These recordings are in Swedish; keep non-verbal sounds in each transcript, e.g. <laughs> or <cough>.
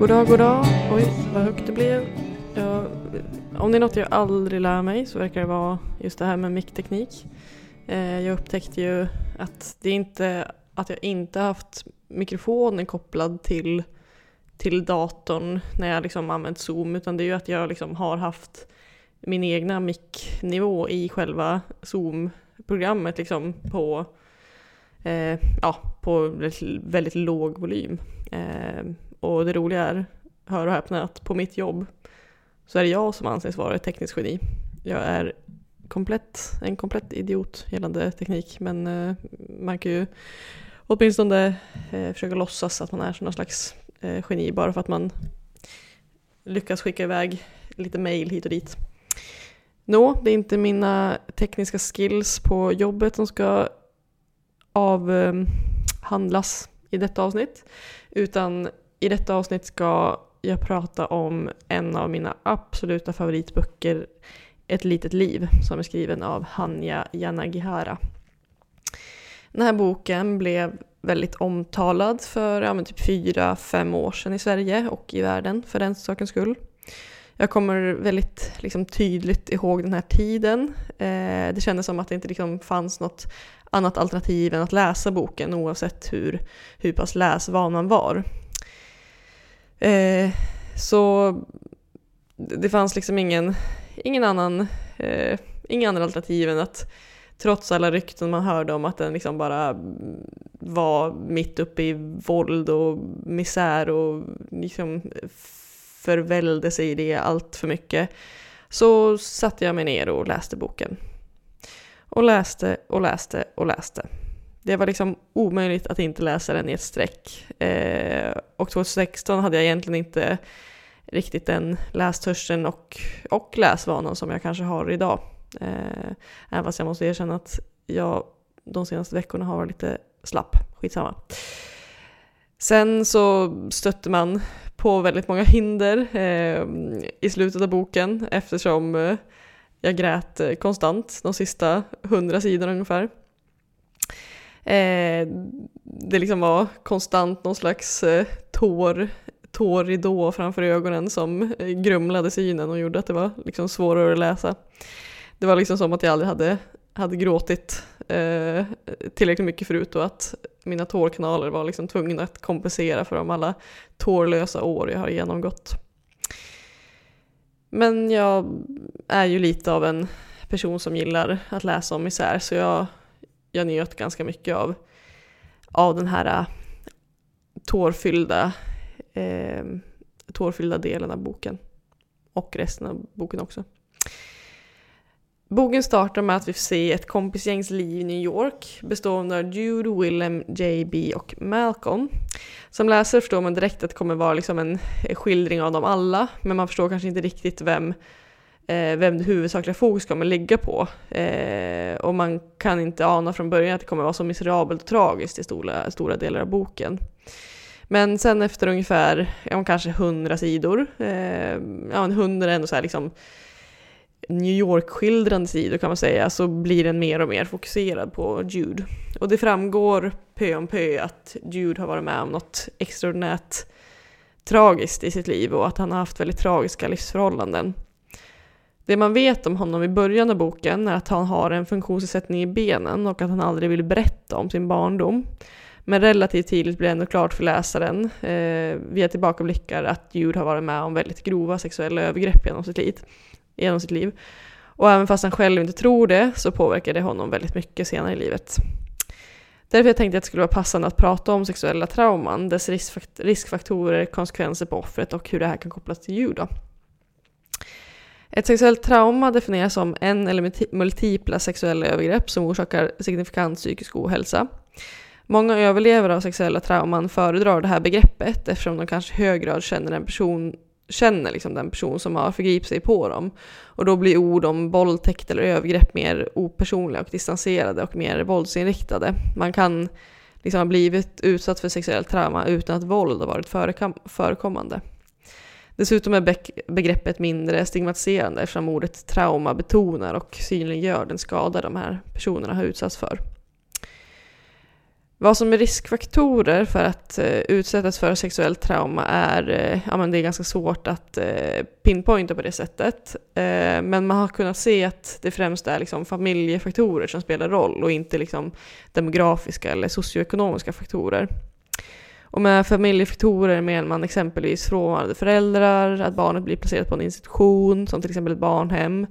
Goddag, goddag. Oj, vad högt det blev. Jag, om det är något jag aldrig lär mig så verkar det vara just det här med mickteknik. Eh, jag upptäckte ju att det är inte att jag inte haft mikrofonen kopplad till, till datorn när jag liksom använt Zoom utan det är ju att jag liksom har haft min egna micknivå i själva Zoom-programmet liksom på, eh, ja, på väldigt, väldigt låg volym. Eh, och det roliga är, hör och häpna, att på mitt jobb så är det jag som anses vara ett tekniskt geni. Jag är komplett, en komplett idiot gällande teknik men eh, man kan ju åtminstone eh, försöka låtsas att man är någon slags eh, geni bara för att man lyckas skicka iväg lite mail hit och dit. Nå, det är inte mina tekniska skills på jobbet som ska avhandlas eh, i detta avsnitt utan i detta avsnitt ska jag prata om en av mina absoluta favoritböcker, Ett litet liv, som är skriven av Hanya Yanagihara. Den här boken blev väldigt omtalad för ja, typ fyra, fem år sedan i Sverige och i världen för den sakens skull. Jag kommer väldigt liksom, tydligt ihåg den här tiden. Eh, det kändes som att det inte liksom, fanns något annat alternativ än att läsa boken oavsett hur, hur pass läsvan man var. Eh, så det fanns liksom ingen, ingen annan, eh, inga andra alternativ än att trots alla rykten man hörde om att den liksom bara var mitt uppe i våld och misär och liksom förvälde sig i det allt för mycket så satte jag mig ner och läste boken. Och läste och läste och läste. Det var liksom omöjligt att inte läsa den i ett streck. Eh, och 2016 hade jag egentligen inte riktigt den lästörsten och, och läsvanan som jag kanske har idag. Eh, även fast jag måste erkänna att jag de senaste veckorna har varit lite slapp. Skitsamma. Sen så stötte man på väldigt många hinder eh, i slutet av boken eftersom eh, jag grät eh, konstant de sista hundra sidorna ungefär. Eh, det liksom var konstant någon slags eh, tår, tårridå framför ögonen som eh, grumlade synen och gjorde att det var liksom svårare att läsa. Det var liksom som att jag aldrig hade, hade gråtit eh, tillräckligt mycket förut och att mina tårkanaler var liksom tvungna att kompensera för de alla tårlösa år jag har genomgått. Men jag är ju lite av en person som gillar att läsa om misär så jag jag njöt ganska mycket av, av den här äh, tårfyllda, eh, tårfyllda delen av boken. Och resten av boken också. Boken startar med att vi får se ett kompisgängs liv i New York bestående av Jude, Willem, JB och Malcolm. Som läsare förstår man direkt att det kommer vara liksom en skildring av dem alla, men man förstår kanske inte riktigt vem eh, vem det huvudsakliga fokus kommer ligga på. Eh, och man kan inte ana från början att det kommer vara så miserabelt och tragiskt i stora, stora delar av boken. Men sen efter ungefär, ja, kanske hundra sidor, eh, ja, hundra är ändå så här liksom New York-skildrande sidor kan man säga, så blir den mer och mer fokuserad på Jude. Och det framgår pö om pö att Jude har varit med om något extraordinärt tragiskt i sitt liv och att han har haft väldigt tragiska livsförhållanden. Det man vet om honom i början av boken är att han har en funktionsnedsättning i benen och att han aldrig vill berätta om sin barndom. Men relativt tidigt blir det ändå klart för läsaren eh, via tillbakablickar att Jude har varit med om väldigt grova sexuella övergrepp genom sitt, liv, genom sitt liv. Och även fast han själv inte tror det så påverkar det honom väldigt mycket senare i livet. Därför tänkte jag att det skulle vara passande att prata om sexuella trauman, dess riskfaktorer, konsekvenser på offret och hur det här kan kopplas till Jude. Ett sexuellt trauma definieras som en eller multipla sexuella övergrepp som orsakar signifikant psykisk ohälsa. Många överlevare av sexuella trauman föredrar det här begreppet eftersom de kanske i hög grad känner den person känner liksom den person som har förgripit sig på dem. Och då blir ord om våldtäkt eller övergrepp mer opersonliga och distanserade och mer våldsinriktade. Man kan liksom ha blivit utsatt för sexuellt trauma utan att våld har varit förekommande. Dessutom är begreppet mindre stigmatiserande eftersom ordet trauma betonar och synliggör den skada de här personerna har utsatts för. Vad som är riskfaktorer för att eh, utsättas för sexuellt trauma är, eh, ja men det är ganska svårt att eh, pinpointa på det sättet. Men man har kunnat se att det främst är liksom familjefaktorer som spelar roll och inte liksom demografiska eller socioekonomiska faktorer. Och med familjefaktorer menar man exempelvis frånvarande föräldrar, att barnet blir placerat på en institution som till exempel ett barnhem,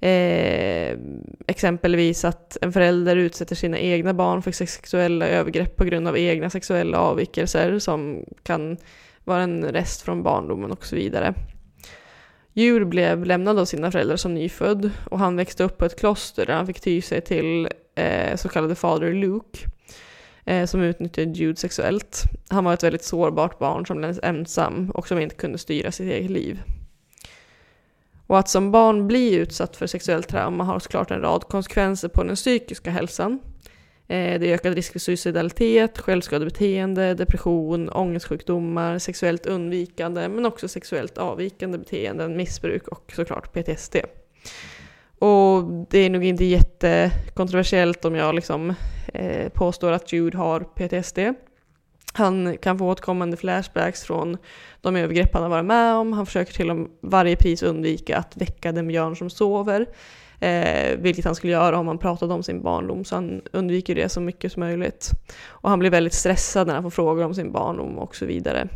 Eh, exempelvis att en förälder utsätter sina egna barn för sexuella övergrepp på grund av egna sexuella avvikelser som kan vara en rest från barndomen och så vidare. Djur blev lämnad av sina föräldrar som nyfödd och han växte upp på ett kloster där han fick ty sig till eh, så kallade fader Luke eh, som utnyttjade Jude sexuellt. Han var ett väldigt sårbart barn som lämnades ensam och som inte kunde styra sitt eget liv. Och att som barn bli utsatt för sexuellt trauma har såklart en rad konsekvenser på den psykiska hälsan. Eh, det är ökad risk för suicidalitet, självskadebeteende, depression, ångestsjukdomar, sexuellt undvikande men också sexuellt avvikande beteenden, missbruk och såklart PTSD. Och det är nog inte jättekontroversiellt om jag liksom, eh, påstår att Jude har PTSD. Han kan få återkommande flashbacks från de övergrepp han har varit med om. Han försöker till och varje pris undvika att väcka den björn som sover. Eh, vilket han skulle göra om han pratade om sin barndom, så han undviker det så mycket som möjligt. Och han blir väldigt stressad när han får frågor om sin barndom och så vidare.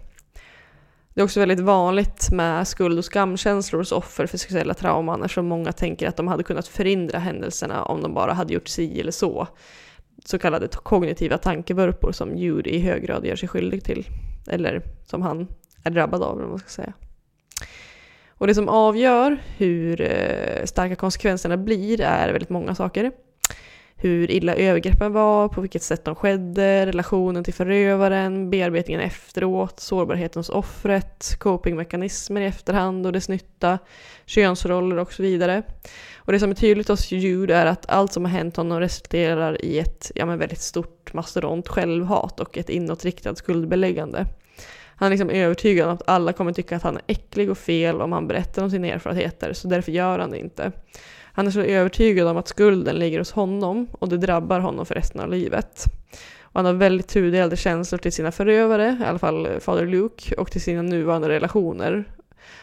Det är också väldigt vanligt med skuld och skamkänslor hos offer för sexuella trauman eftersom många tänker att de hade kunnat förhindra händelserna om de bara hade gjort si eller så så kallade kognitiva tankevurpor som djur i hög grad gör sig skyldig till. Eller som han är drabbad av, om man ska säga. Och det som avgör hur eh, starka konsekvenserna blir är väldigt många saker. Hur illa övergreppen var, på vilket sätt de skedde, relationen till förövaren, bearbetningen efteråt, sårbarheten hos offret, copingmekanismer i efterhand och dess nytta, könsroller och så vidare. Och det som är tydligt hos Jude är att allt som har hänt honom resulterar i ett ja, men väldigt stort mastodont självhat och ett inåtriktat skuldbeläggande. Han är liksom övertygad om att alla kommer tycka att han är äcklig och fel om han berättar om sina erfarenheter, så därför gör han det inte. Han är så övertygad om att skulden ligger hos honom och det drabbar honom för resten av livet. Och han har väldigt tudelade känslor till sina förövare, i alla fall fader Luke, och till sina nuvarande relationer.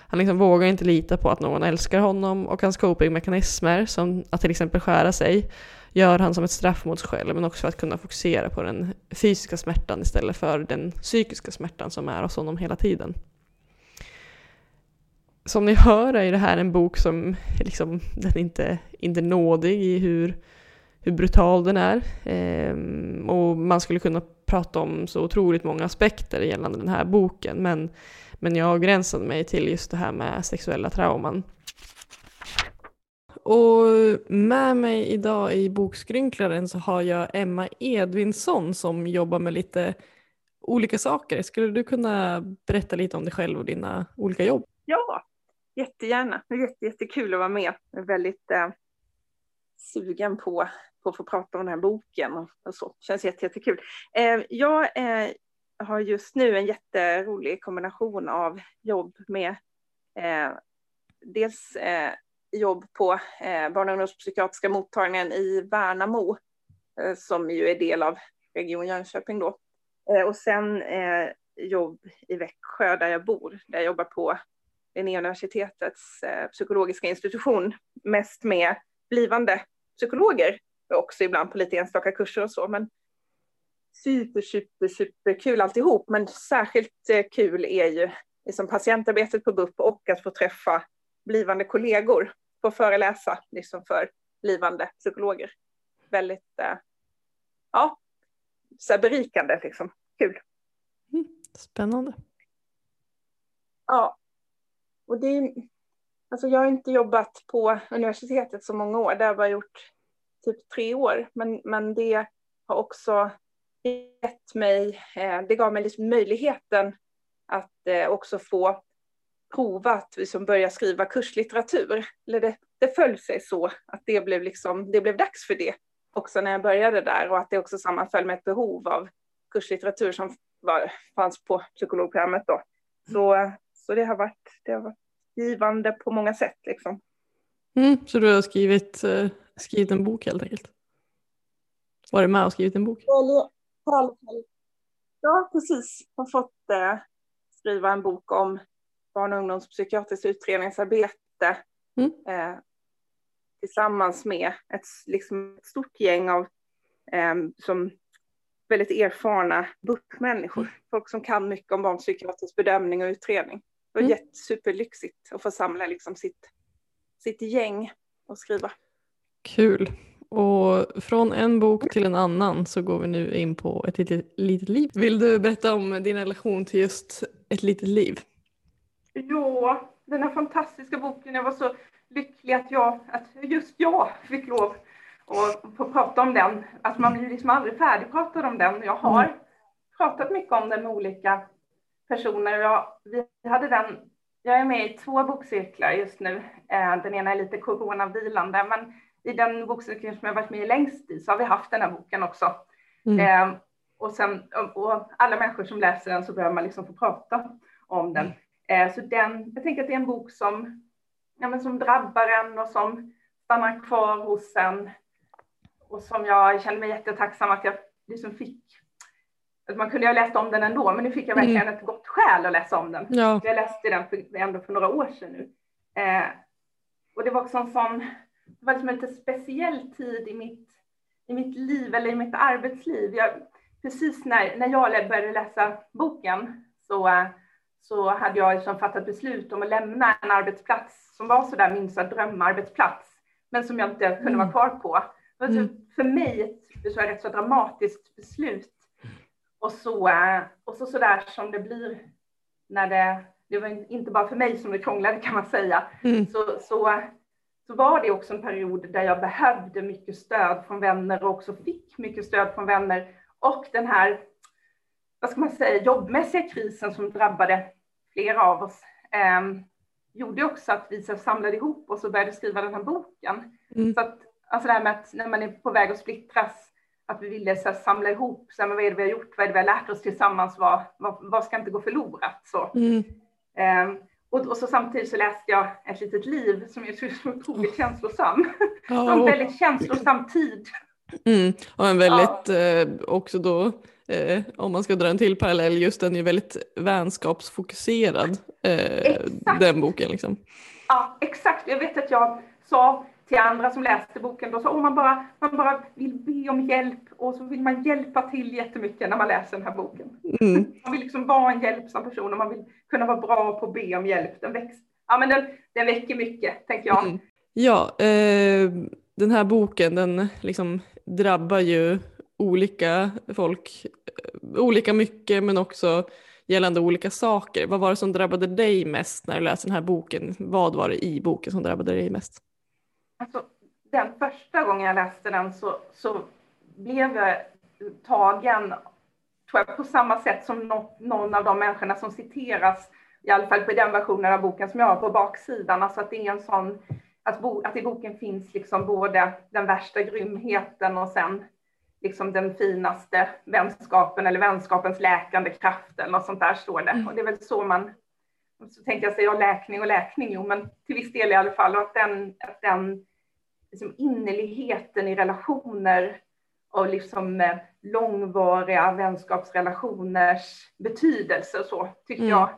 Han liksom vågar inte lita på att någon älskar honom och hans copingmekanismer, som att till exempel skära sig, gör han som ett straff mot sig själv, men också för att kunna fokusera på den fysiska smärtan istället för den psykiska smärtan som är hos honom hela tiden. Som ni hör är det här en bok som liksom, den inte, inte nådig i hur, hur brutal den är. Ehm, och man skulle kunna prata om så otroligt många aspekter gällande den här boken, men men jag avgränsade mig till just det här med sexuella trauman. Och med mig idag i Bokskrynklaren så har jag Emma Edvinsson som jobbar med lite olika saker. Skulle du kunna berätta lite om dig själv och dina olika jobb? Ja, jättegärna. Det är jätte, jättekul att vara med. Jag är väldigt eh, sugen på, på att få prata om den här boken och, och så. Det känns jätte, jättekul. Eh, jag eh, har just nu en jätterolig kombination av jobb med eh, dels eh, jobb på eh, barn och ungdomspsykiatriska mottagningen i Värnamo, eh, som ju är del av Region Jönköping då. Eh, och sen eh, jobb i Växjö där jag bor, där jag jobbar på Linnéuniversitetets eh, psykologiska institution, mest med blivande psykologer, och också ibland på lite enstaka kurser och så, men super, super, super kul alltihop. Men särskilt eh, kul är ju liksom patientarbetet på BUP och att få träffa blivande kollegor, få föreläsa liksom för blivande psykologer. Väldigt, eh, ja, så berikande liksom. Kul. Mm, spännande. Ja, och det alltså jag har inte jobbat på universitetet så många år, det har jag bara gjort typ tre år, men, men det har också gett mig, eh, det gav mig liksom möjligheten att eh, också få prova att liksom börja skriva kurslitteratur. Eller det, det föll sig så att det blev, liksom, det blev dags för det också när jag började där och att det också sammanföll med ett behov av kurslitteratur som var, fanns på psykologprogrammet då. Så, eh, så det, har varit, det har varit givande på många sätt. Liksom. Mm, så du har skrivit, eh, skrivit en bok helt enkelt? Varit med och skrivit en bok? Ja, precis. Jag har fått eh, skriva en bok om barn och ungdomspsykiatriskt utredningsarbete mm. eh, tillsammans med ett, liksom, ett stort gäng av eh, som väldigt erfarna BUP-människor. Mm. Folk som kan mycket om barnpsykiatrisk bedömning och utredning. Var mm. superlyxigt att få samla liksom sitt, sitt gäng och skriva. Kul. Och från en bok till en annan så går vi nu in på ett litet, litet liv. Vill du berätta om din relation till just ett litet liv? Ja, den här fantastiska boken. Jag var så lycklig att, jag, att just jag fick lov att få prata om den. Alltså man blir liksom aldrig färdigpratad om den. Jag har mm. pratat mycket om den med olika personer. Jag, vi hade den, jag är med i två bokcirklar just nu. Eh, den ena är lite coronavilande, men i den bokcirkeln som jag varit med i längst i så har vi haft den här boken också. Mm. Eh, och, sen, och alla människor som läser den så behöver man liksom få prata om den. Eh, så den, jag tänker att det är en bok som, ja, men som drabbar en och som stannar kvar hos en. Och som jag känner mig jättetacksam att jag liksom fick. Alltså man kunde ju ha läst om den ändå, men nu fick jag verkligen mm. ett gott skäl att läsa om den. Ja. Jag läste den för, ändå för några år sedan nu. Eh, och det var också en sån, det var liksom en lite speciell tid i mitt, i mitt liv eller i mitt arbetsliv. Jag, precis när, när jag började läsa boken så så hade jag liksom fattat beslut om att lämna en arbetsplats som var sådär min så drömarbetsplats, men som jag inte kunde vara mm. kvar på. Mm. För mig ett så rätt så dramatiskt beslut. Och så, och så, så där som det blir när det, det var inte bara för mig som det krånglade kan man säga, mm. så, så, så var det också en period där jag behövde mycket stöd från vänner och också fick mycket stöd från vänner. Och den här, vad ska man säga, jobbmässiga krisen som drabbade flera av oss, eh, gjorde också att vi så samlade ihop oss och började skriva den här boken. Mm. Så att, alltså det här med att när man är på väg att splittras, att vi ville så här, samla ihop, så här, vad är det vi har gjort, vad är det vi har lärt oss tillsammans, vad, vad, vad ska inte gå förlorat? Så. Mm. Eh, och, och, så samtidigt så läste jag Ett litet liv som jag tycker är otroligt känslosam. Oh. <laughs> en väldigt känslosam tid. Mm. Och en väldigt, ja. eh, också då eh, om man ska dra en till parallell, just den är ju väldigt vänskapsfokuserad, eh, den boken. Liksom. Ja, exakt. Jag vet att jag sa till andra som läste boken, då sa oh, man, bara, man bara vill be om hjälp och så vill man hjälpa till jättemycket när man läser den här boken. Mm. Man vill liksom vara en hjälpsam person och man vill kunna vara bra på att be om hjälp. Den, växt, ja, men den, den väcker mycket, tänker jag. Mm. Ja, eh, den här boken den liksom drabbar ju olika folk eh, olika mycket men också gällande olika saker. Vad var det som drabbade dig mest när du läste den här boken? Vad var det i boken som drabbade dig mest? Alltså, den första gången jag läste den så, så blev jag tagen tror jag, på samma sätt som något, någon av de människorna som citeras, i alla fall på den versionen av boken som jag har på baksidan. Alltså att det är en sån, att, bo, att i boken finns liksom både den värsta grymheten och sen liksom den finaste vänskapen eller vänskapens läkande kraft eller något sånt där står det. Mm. Och det är väl så man, så tänkte jag säga läkning och läkning, jo men till viss del i alla fall, och att den, att den liksom innerligheten i relationer och liksom eh, långvariga vänskapsrelationers betydelse och så tycker mm. jag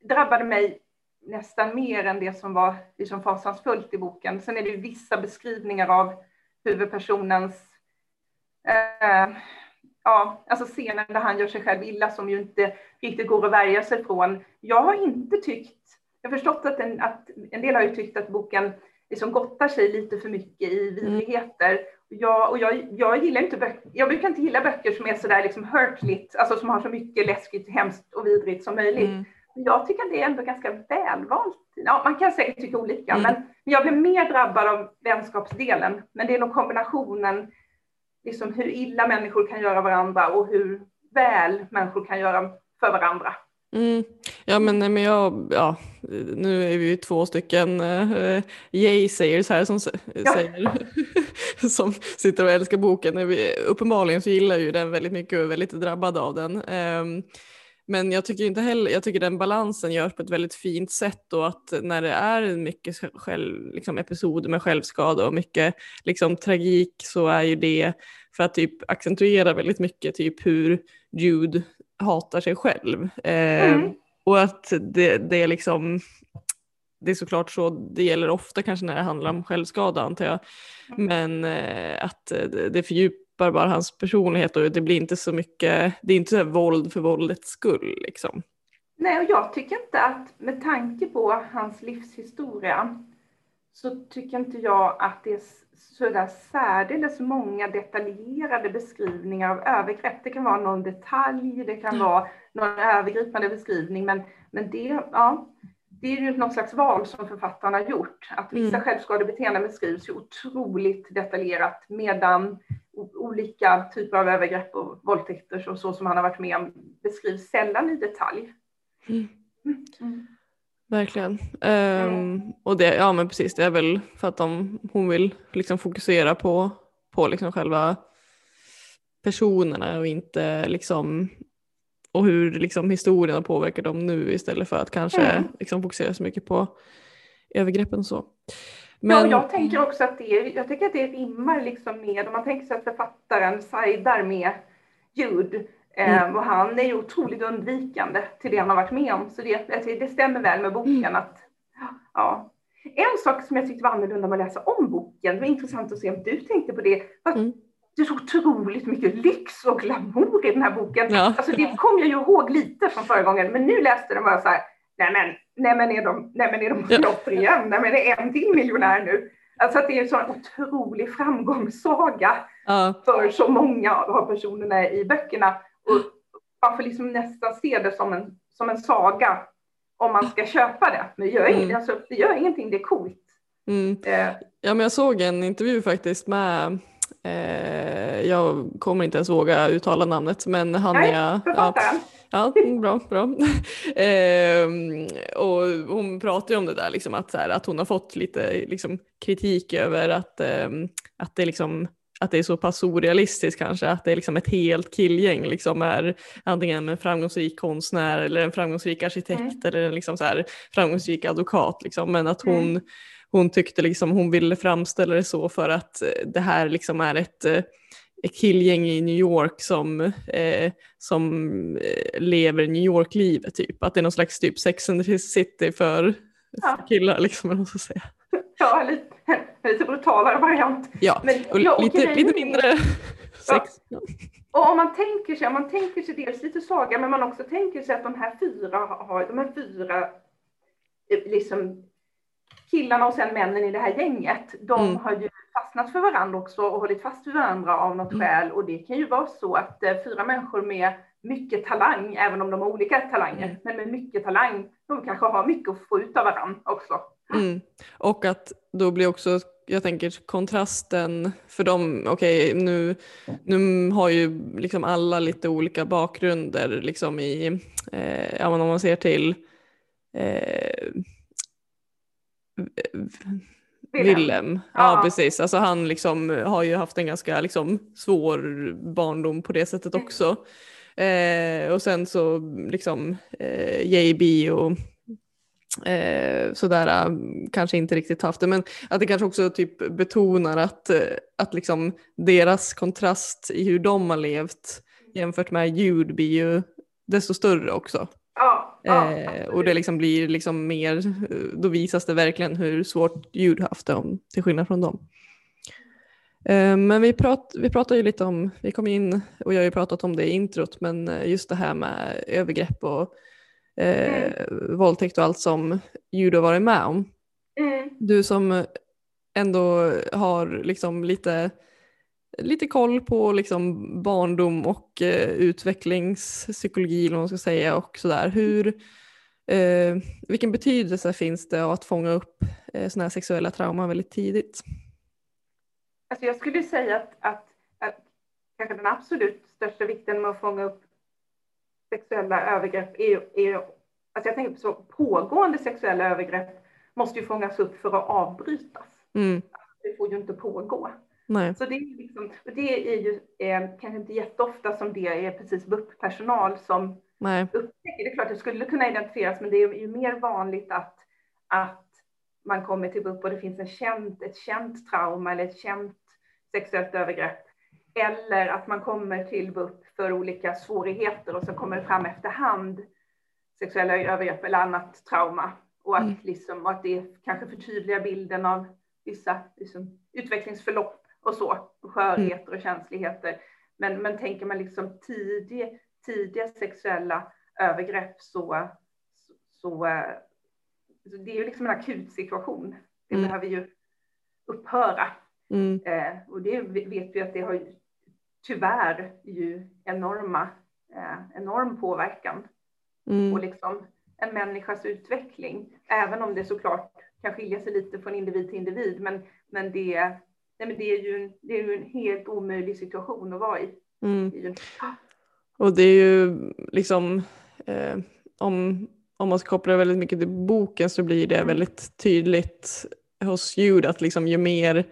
drabbade mig nästan mer än det som var liksom fasansfullt i boken. Sen är det ju vissa beskrivningar av huvudpersonens Eh, ja, alltså scenen där han gör sig själv illa som ju inte riktigt går att värja sig från. Jag har inte tyckt, jag har förstått att, en, att en del har ju tyckt att boken liksom gottar sig lite för mycket i vidrigheter. Mm. Jag, och jag, jag gillar inte böcker, jag brukar inte gilla böcker som är sådär liksom hurtligt, alltså som har så mycket läskigt, hemskt och vidrigt som möjligt. Mm. Jag tycker att det är ändå ganska välvalt. Ja, man kan säkert tycka olika, mm. men jag blir mer drabbad av vänskapsdelen. Men det är nog kombinationen liksom hur illa människor kan göra varandra och hur väl människor kan göra för varandra. Mm. Ja men, men jag, ja, nu är vi ju två stycken uh, yay-sayers här som, ja. säger, <laughs> som sitter och älskar boken. Vi, uppenbarligen så gillar ju den väldigt mycket och är väldigt drabbad av den. Um, men jag tycker inte heller, jag tycker den balansen görs på ett väldigt fint sätt och att när det är mycket själv, liksom episoder med självskada och mycket liksom tragik så är ju det för att typ accentuera väldigt mycket typ hur Jude hatar sig själv. Eh, mm. Och att det, det är liksom det är såklart så, det gäller ofta kanske när det handlar om självskada antar jag. Mm. Men eh, att eh, det fördjupar bara hans personlighet och det blir inte så mycket, det är inte så våld för våldets skull liksom. Nej, och jag tycker inte att med tanke på hans livshistoria så tycker inte jag att det är sådär särdeles många detaljerade beskrivningar av övergrepp. Det kan vara någon detalj, det kan vara någon övergripande beskrivning, men, men det, ja, det är ju någon slags val som författarna har gjort. Att vissa mm. självskadebeteenden beskrivs ju otroligt detaljerat medan olika typer av övergrepp och våldtäkter och så som han har varit med om beskrivs sällan i detalj. Mm. Mm. Verkligen. Um, och det, ja men precis, det är väl för att de, hon vill liksom fokusera på, på liksom själva personerna och inte liksom och hur liksom historien har påverkat dem nu istället för att kanske mm. liksom fokusera så mycket på övergreppen så. Men... Ja, jag tänker också att det, jag tycker att det rimmar liksom med, om man tänker sig att författaren sidar med Jude mm. eh, och han är ju otroligt undvikande till det han har varit med om, så det, det stämmer väl med boken mm. att, ja. En sak som jag tyckte var annorlunda med att läsa om boken, det var intressant att se om du tänkte på det, var mm det är så otroligt mycket lyx och glamour i den här boken. Ja. Alltså det kom jag ju ihåg lite från förra gången, men nu läste den bara så här, nej men, nej men är de, nej men är de ja. återigen, nej men är en till miljonär nu? Alltså att det är en sån otrolig framgångssaga ja. för så många av personerna i böckerna. Och man får liksom nästan se det som en, som en saga om man ska köpa det. Men det gör, mm. alltså, det gör ingenting, det är coolt. Mm. Eh. Ja, men jag såg en intervju faktiskt med Eh, jag kommer inte ens våga uttala namnet men han Nej, är... Ja, ja, bra, bra. <laughs> eh, och hon pratar ju om det där, liksom, att, så här, att hon har fått lite liksom, kritik över att, eh, att, det liksom, att det är så pass orealistiskt kanske, att det är liksom ett helt killgäng liksom är antingen en framgångsrik konstnär eller en framgångsrik arkitekt mm. eller en liksom så här, framgångsrik advokat. Liksom, men att hon mm hon tyckte liksom hon ville framställa det så för att det här liksom är ett, eh, ett killgäng i New York som, eh, som eh, lever New York-livet typ. Att det är någon slags typ Sex and the City för, ja. för killar liksom, eller vad säga. Ja, lite, <laughs> lite brutalare variant. Ja, Men, och ja, lite, okay. lite mindre sex. Ja. Och om man tänker sig, om man tänker sig dels lite saga, men man också tänker sig att de här fyra har, de här fyra liksom killarna och sen männen i det här gänget, de mm. har ju fastnat för varandra också och hållit fast vid varandra av något mm. skäl. Och det kan ju vara så att eh, fyra människor med mycket talang, även om de har olika talanger, mm. men med mycket talang, de kanske har mycket att få ut av varandra också. Mm. Och att då blir också, jag tänker kontrasten för dem, okej okay, nu, nu har ju liksom alla lite olika bakgrunder liksom i, eh, ja, om man ser till eh, Willem. Ja, ja, precis. Alltså han liksom har ju haft en ganska liksom svår barndom på det sättet mm. också. Eh, och sen så liksom eh, JB och eh, sådär kanske inte riktigt haft det. Men att det kanske också typ betonar att, att liksom deras kontrast i hur de har levt jämfört med ljud blir ju desto större också. Eh, och det liksom blir liksom mer, då visas det verkligen hur svårt ljud haft det om, till skillnad från dem. Eh, men vi, prat, vi pratar ju lite om, vi kom in och jag har ju pratat om det i introt, men eh, just det här med övergrepp och eh, mm. våldtäkt och allt som har varit med om. Mm. Du som ändå har liksom lite lite koll på liksom barndom och eh, utvecklingspsykologi eller vad man ska säga och sådär. Hur, eh, vilken betydelse finns det av att fånga upp eh, sådana här sexuella trauman väldigt tidigt? Alltså jag skulle säga att, att, att kanske den absolut största vikten med att fånga upp sexuella övergrepp är, är alltså jag tänker på så pågående sexuella övergrepp måste ju fångas upp för att avbrytas. Mm. Det får ju inte pågå. Nej. Så det är, liksom, det är ju eh, kanske inte jätteofta som det är precis BUP-personal som, Nej. upptäcker. Det är klart det skulle kunna identifieras, men det är ju mer vanligt att, att man kommer till BUP och det finns en känd, ett känt trauma eller ett känt sexuellt övergrepp. Eller att man kommer till BUP för olika svårigheter och så kommer det fram efterhand sexuella övergrepp eller annat trauma. Och att, mm. liksom, och att det kanske förtydligar bilden av vissa liksom, utvecklingsförlopp och så, skörheter och känsligheter. Men, men tänker man liksom tidiga, tidiga sexuella övergrepp så, så, så, så det är ju liksom en akut situation. Det mm. behöver ju upphöra. Mm. Eh, och det vet vi att det har tyvärr ju enorma, eh, enorm påverkan mm. på liksom en människas utveckling. Även om det såklart kan skilja sig lite från individ till individ. Men, men, det, nej, men det, är ju en, det är ju en helt omöjlig situation att vara i. Mm. Och det är ju liksom, eh, om, om man ska koppla väldigt mycket till boken så blir det mm. väldigt tydligt hos Jude att liksom ju mer,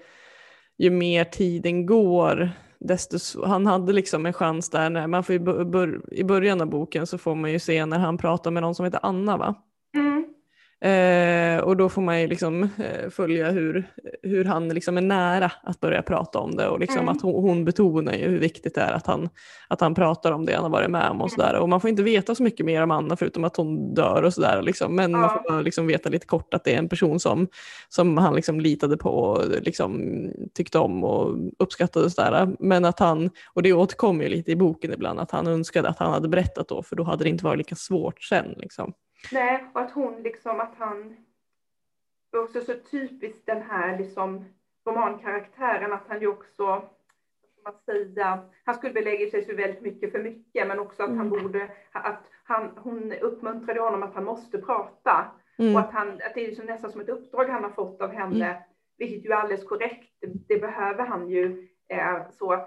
ju mer tiden går desto, han hade liksom en chans där, när man får i, bör, i början av boken så får man ju se när han pratar med någon som heter Anna va? Eh, och då får man ju liksom eh, följa hur, hur han liksom är nära att börja prata om det och liksom mm. att hon, hon, betonar ju hur viktigt det är att han, att han pratar om det han har varit med om och sådär. Och man får inte veta så mycket mer om Anna förutom att hon dör och sådär. Liksom. Men ja. man får liksom veta lite kort att det är en person som, som han liksom litade på och liksom tyckte om och uppskattade. Och sådär. Men att han, och det återkommer ju lite i boken ibland, att han önskade att han hade berättat då för då hade det inte varit lika svårt sen. Liksom. Nej, och att hon liksom, att han, det också så typiskt den här liksom romankaraktären, att han ju också, man säga, han skulle belägga sig så väldigt mycket för mycket, men också att han mm. borde, att han, hon uppmuntrade honom att han måste prata. Mm. Och att, han, att det är liksom nästan som ett uppdrag han har fått av henne, mm. vilket ju är alldeles korrekt, det, det behöver han ju. Eh, så.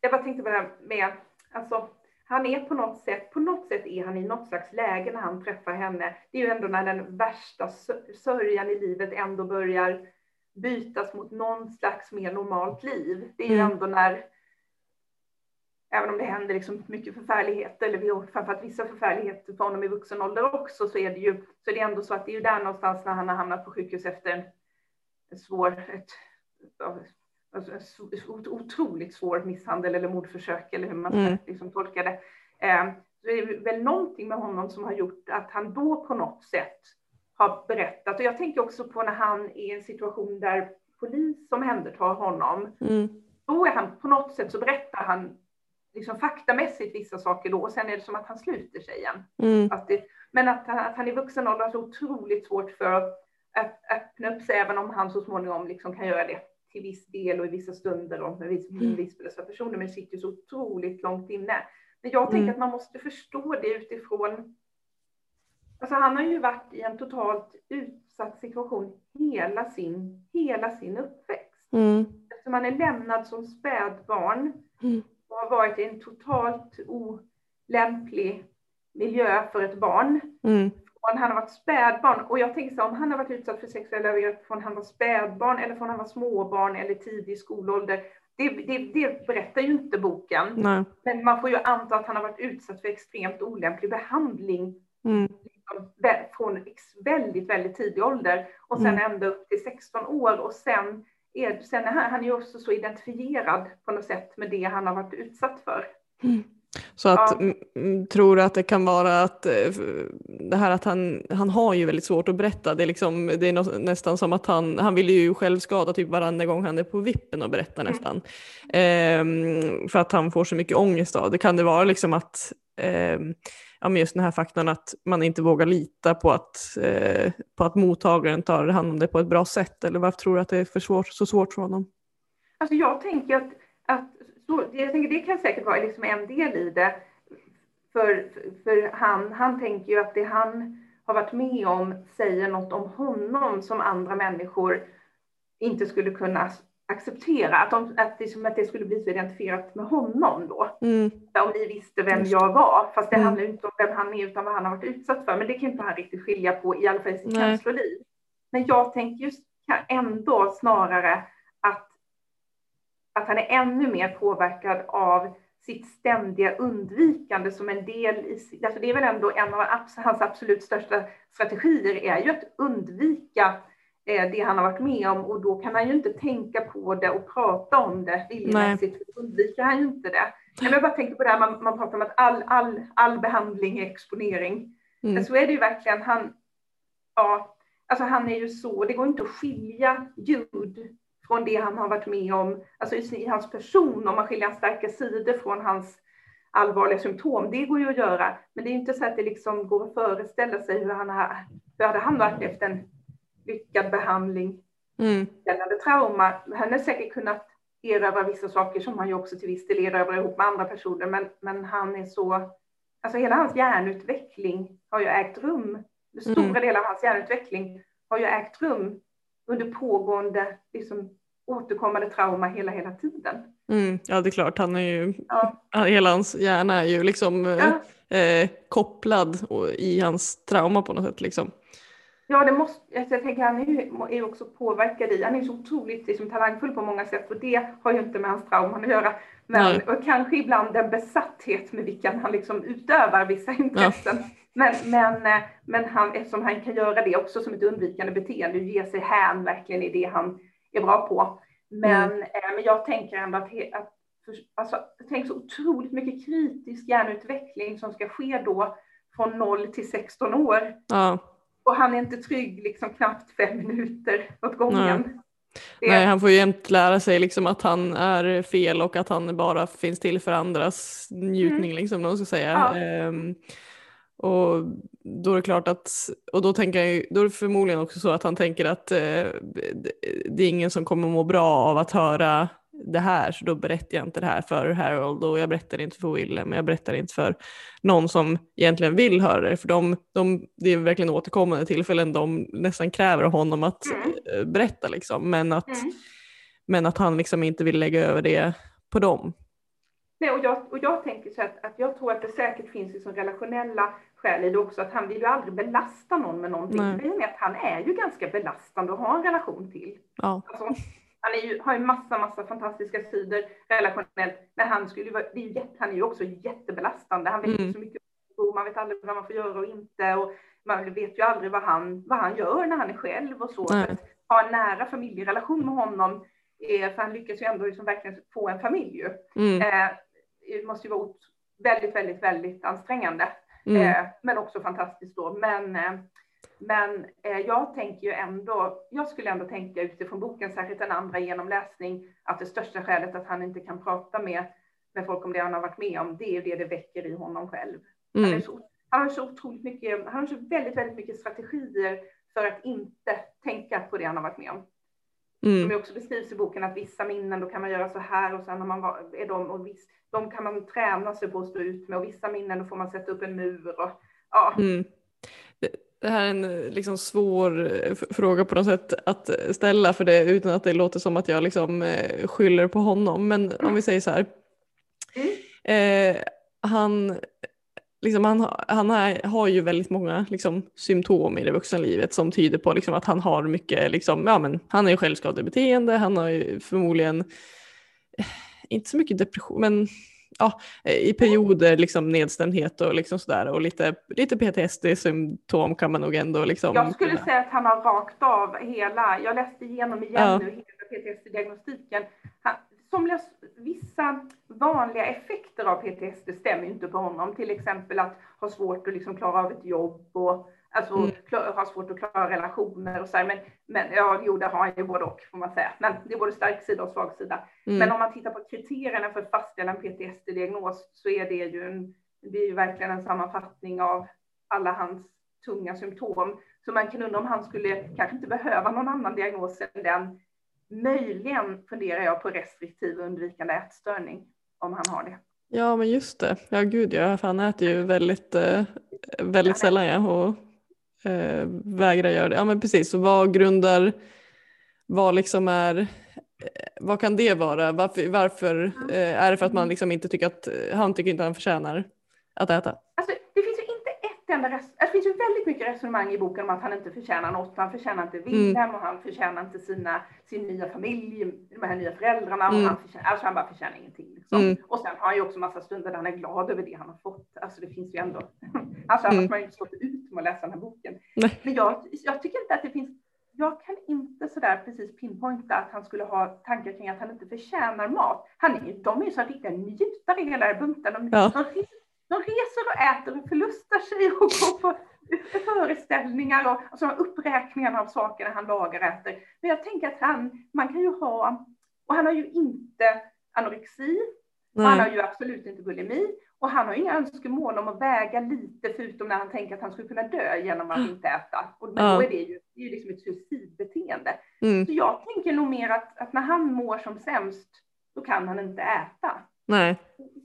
Jag bara tänkte på det här med, alltså, han är på något sätt, på något sätt är han i något slags läge när han träffar henne. Det är ju ändå när den värsta sörjan i livet ändå börjar bytas mot någon slags mer normalt liv. Det är ju mm. ändå när, även om det händer liksom mycket förfärligheter, eller framförallt vissa förfärligheter för honom i vuxen ålder också, så är det ju så är det ändå så att det är ju där någonstans när han har hamnat på sjukhus efter en svår, ett, alltså, otroligt svår misshandel eller mordförsök eller hur man ska mm. liksom tolka det. Eh, så det är väl någonting med honom som har gjort att han då på något sätt har berättat. Och jag tänker också på när han är i en situation där polis omhändertar honom. Mm. Då är han på något sätt så berättar han liksom faktamässigt vissa saker då och sen är det som att han sluter sig igen. Mm. Att det, men att, att han i vuxen ålder har så otroligt svårt för att öppna upp sig även om han så småningom liksom kan göra det till viss del och i vissa stunder med viss, mm. viss dessa personer, men sitter så otroligt långt inne. Men jag tänker mm. att man måste förstå det utifrån Alltså han har ju varit i en totalt utsatt situation hela sin, hela sin uppväxt. Mm. Eftersom han är lämnad som spädbarn mm. och har varit i en totalt olämplig miljö för ett barn. Mm från han har varit spädbarn. Och jag tänker så om han har varit utsatt för sexuella övergrepp från han var spädbarn eller från han var småbarn eller tidig skolålder. Det, det, det berättar ju inte boken. Nej. Men man får ju anta att han har varit utsatt för extremt olämplig behandling mm. liksom, från väldigt, väldigt tidig ålder och sen mm. ända upp till 16 år och sen är, sen är han, han är ju också så identifierad på något sätt med det han har varit utsatt för. Mm. Så att ja. tror att det kan vara att eh, det här att han, han har ju väldigt svårt att berätta. Det är, liksom, det är nästan som att han, han vill ju själv skada typ varenda gång han är på vippen och berättar mm. nästan. Ehm, för att han får så mycket ångest av det. Kan det vara liksom att ehm, ja, men just den här faktorn att man inte vågar lita på att, eh, på att mottagaren tar hand om det på ett bra sätt? Eller varför tror du att det är för svårt, så svårt för honom? Alltså jag tänker att, att så, jag tänker det kan säkert vara liksom en del i det. För, för han, han tänker ju att det han har varit med om säger något om honom som andra människor inte skulle kunna acceptera. Att, de, att, det, att det skulle bli så identifierat med honom då. Mm. Om ni visste vem jag var. Fast det mm. handlar inte om vem han är utan vad han har varit utsatt för. Men det kan inte han riktigt skilja på i alla fall i sitt känsloliv. Men jag tänker just ändå snarare att han är ännu mer påverkad av sitt ständiga undvikande som en del i, alltså det är väl ändå en av hans absolut största strategier är ju att undvika eh, det han har varit med om och då kan han ju inte tänka på det och prata om det viljemässigt, undviker han ju inte det. Jag bara tänker på det här, man, man pratar om att all, all, all behandling är exponering. Mm. Men så är det ju verkligen, han, ja, alltså han är ju så, det går inte att skilja ljud från det han har varit med om, alltså i hans person, om man skiljer hans starka sidor från hans allvarliga symptom. Det går ju att göra, men det är inte så att det liksom går att föreställa sig hur, han har, hur hade han varit efter en lyckad behandling mm. gällande trauma. Han har säkert kunnat erövra vissa saker som han ju också till viss del erövrar ihop med andra personer, men, men han är så, alltså hela hans hjärnutveckling har ju ägt rum, stora mm. delar av hans hjärnutveckling har ju ägt rum under pågående, liksom, återkommande trauma hela, hela tiden. Mm, ja, det är klart. Han är ju, ja. Hela hans hjärna är ju liksom ja. eh, kopplad i hans trauma på något sätt. Liksom. Ja, det måste, alltså jag tänker han är ju, är också påverkad i, han är så otroligt liksom, talangfull på många sätt och det har ju inte med hans trauman att göra. Men och kanske ibland en besatthet med vilken han liksom utövar vissa intressen. Ja. Men, men, eh, men han, eftersom han kan göra det också som ett undvikande beteende, ge sig hän verkligen i det han är bra på. Men, mm. eh, men jag tänker ändå att, att alltså, tänk så otroligt mycket kritisk hjärnutveckling som ska ske då från 0 till 16 år. Ja. Och han är inte trygg liksom knappt fem minuter åt gången. Nej. Det... Nej, han får ju jämt lära sig liksom att han är fel och att han bara finns till för andras njutning, mm. liksom, någon ska säga. Ja. Um, och då är det klart att, och då, tänker jag, då är det förmodligen också så att han tänker att eh, det är ingen som kommer må bra av att höra det här så då berättar jag inte det här för Harold och jag berättar inte för Willem, jag berättar inte för någon som egentligen vill höra det för de, de, det är verkligen återkommande tillfällen de nästan kräver av honom att mm. Eh, berätta liksom men att, mm. men att han liksom inte vill lägga över det på dem. Nej, och, jag, och jag tänker så att, att jag tror att det säkert finns liksom relationella skäl i det också, att han vill ju aldrig belasta någon med någonting. Nej. att han är ju ganska belastande att ha en relation till. Ja. Alltså, han ju, har ju massa, massa fantastiska sidor relationellt, men han, skulle vara, det är ju han är ju också jättebelastande. Han vet mm. så mycket och man vet aldrig vad man får göra och inte. Och man vet ju aldrig vad han, vad han gör när han är själv och så. Att ha en nära familjerelation med honom, för han lyckas ju ändå liksom verkligen få en familj. Mm. Eh, det måste ju vara väldigt, väldigt, väldigt ansträngande. Mm. Eh, men också fantastiskt då. Men, eh, men eh, jag tänker ju ändå, jag skulle ändå tänka utifrån boken, särskilt en andra genomläsning, att det största skälet att han inte kan prata med, med folk om det han har varit med om, det är det det väcker i honom själv. Mm. Han, så, han har så otroligt mycket, han har så väldigt, väldigt mycket strategier för att inte tänka på det han har varit med om. Mm. Som också beskrivs i boken att vissa minnen, då kan man göra så här och sen har man är de och viss, de kan man träna sig på att stå ut med och vissa minnen då får man sätta upp en mur och ja. Mm. Det här är en liksom svår eh, fråga på något sätt att ställa för det utan att det låter som att jag liksom eh, skyller på honom. Men om vi säger så här. Mm. Eh, han liksom han, han är, har ju väldigt många liksom, symptom i det vuxna livet som tyder på liksom, att han har mycket, liksom, ja men han har ju självskadebeteende, han har ju förmodligen eh, inte så mycket depression, men ja, i perioder liksom nedstämdhet och liksom sådär och lite, lite PTSD-symptom kan man nog ändå liksom. Jag skulle säga att han har rakt av hela, jag läste igenom igen ja. nu hela PTSD-diagnostiken somliga, vissa vanliga effekter av PTSD stämmer inte på honom. Till exempel att ha svårt att liksom klara av ett jobb och alltså, mm. klar, ha svårt att klara relationer och så här. Men, men ja, jo, det har han ju både och får man säga. Men det är både stark sida och svag sida. Mm. Men om man tittar på kriterierna för att fastställa en PTSD-diagnos så är det ju, en, det är ju verkligen en sammanfattning av alla hans tunga symptom. Så man kan undra om han skulle kanske inte behöva någon annan diagnos än den Möjligen funderar jag på restriktiv undvikande ätstörning om han har det. Ja men just det, ja gud ja, han äter ju väldigt, eh, väldigt sällan ja, och eh, vägrar göra det. Ja men precis, så vad grundar, vad liksom är, eh, vad kan det vara? Varför, varför eh, är det för att man liksom inte tycker att, han tycker inte han förtjänar att äta? Alltså det finns ju inte ett enda res- det finns ju väldigt mycket resonemang i boken om att han inte förtjänar något. Han förtjänar inte Wilhelm mm. och han förtjänar inte sina, sin nya familj, de här nya föräldrarna. Mm. Och han, förtjänar, alltså han bara förtjänar ingenting. Liksom. Mm. Och sen har han ju också massa stunder där han är glad över det han har fått. Alltså det finns ju ändå, <laughs> alltså annars mm. man ju inte stått ut med att läsa den här boken. Nej. Men jag, jag tycker inte att det finns jag kan inte sådär precis pinpointa att han skulle ha tankar kring att han inte förtjänar mat. Han är, de är ju så riktiga njutare i hela bunten. De, ja. de, de reser och äter och förlustar sig <laughs> och går på föreställningar och alltså uppräkningar av sakerna han lagar och äter. Men jag tänker att han, man kan ju ha, och han har ju inte anorexi, han har ju absolut inte bulimi och han har ju inga önskemål om att väga lite förutom när han tänker att han skulle kunna dö genom att inte äta. Och då är det ju, det är ju liksom ett suicidbeteende. Mm. Så jag tänker nog mer att, att när han mår som sämst, då kan han inte äta. Nej.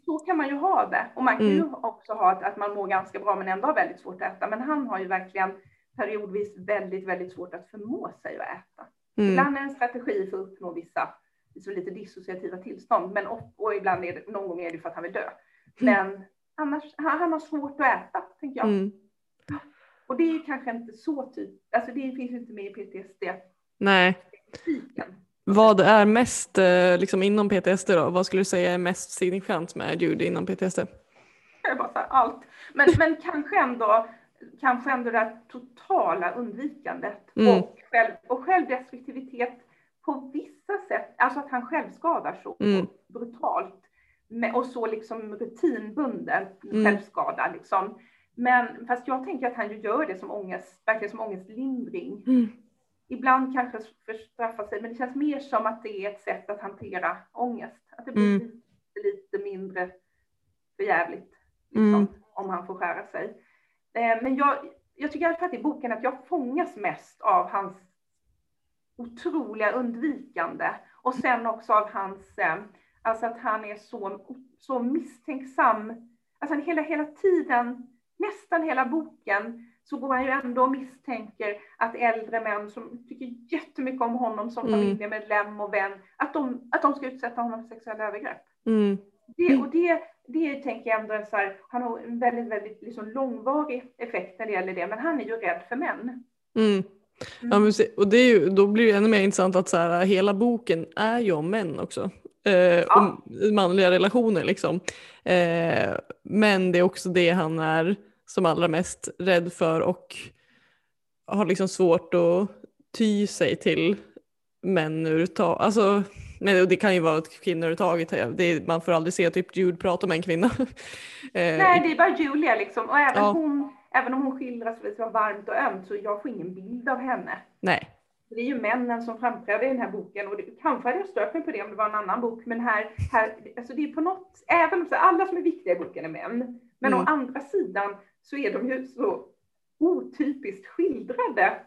Så kan man ju ha det. Och man kan mm. ju också ha att, att man mår ganska bra men ändå har väldigt svårt att äta. Men han har ju verkligen periodvis väldigt, väldigt svårt att förmå sig att äta. Mm. Ibland är en strategi för att uppnå vissa liksom lite dissociativa tillstånd. Men och, och ibland är det, någon gång är det för att han vill dö. Mm. Men annars, han, han har svårt att äta, tänker jag. Mm. Och det är kanske inte så typ, alltså det finns inte med i PTSD. Nej. Vad är mest eh, liksom inom PTSD då? Vad skulle du säga är mest signifikant med Judy inom PTSD? Säga allt. Men, men kanske ändå kanske ändå det totala undvikandet mm. och, själv, och självdestruktivitet på vissa sätt, alltså att han själv skadar så mm. brutalt med, och så liksom rutinbunden mm. självskada liksom. Men fast jag tänker att han ju gör det som ångest, verkligen som ångestlindring. Mm ibland kanske för straffa sig, men det känns mer som att det är ett sätt att hantera ångest. Att det blir mm. lite, lite mindre förjävligt liksom, mm. om han får skära sig. Eh, men jag, jag tycker i alla fall i boken att jag fångas mest av hans otroliga undvikande och sen också av hans, eh, alltså att han är så, så misstänksam. Alltså hela, hela tiden, nästan hela boken så går han ju ändå och misstänker att äldre män som tycker jättemycket om honom som mm. familjemedlem och vän, att de, att de ska utsätta honom för sexuella övergrepp. Mm. Det, och det, det tänker jag ändå är så här, han har en väldigt, väldigt liksom långvarig effekt när det gäller det, men han är ju rädd för män. Mm. Ja, men, och det är ju, då blir det ännu mer intressant att så här, hela boken är ju om män också. Eh, ja. manliga relationer liksom. Eh, men det är också det han är som allra mest rädd för och har liksom svårt att ty sig till män överhuvudtaget. Alltså, men det kan ju vara kvinnor överhuvudtaget. Det man får aldrig se typ Jude prata med en kvinna. <laughs> Eh, Nej, det är bara Julia liksom. Och även, ja. hon, även om hon skildras så varmt och ömt så jag får ingen bild av henne. Nej. Det är ju männen som framträder i den här boken och det, kanske hade jag stört mig på det om det var en annan bok, men här, här alltså det är på något, även om alla som är viktiga i boken är män, men mm. å andra sidan så är de ju så otypiskt skildrade.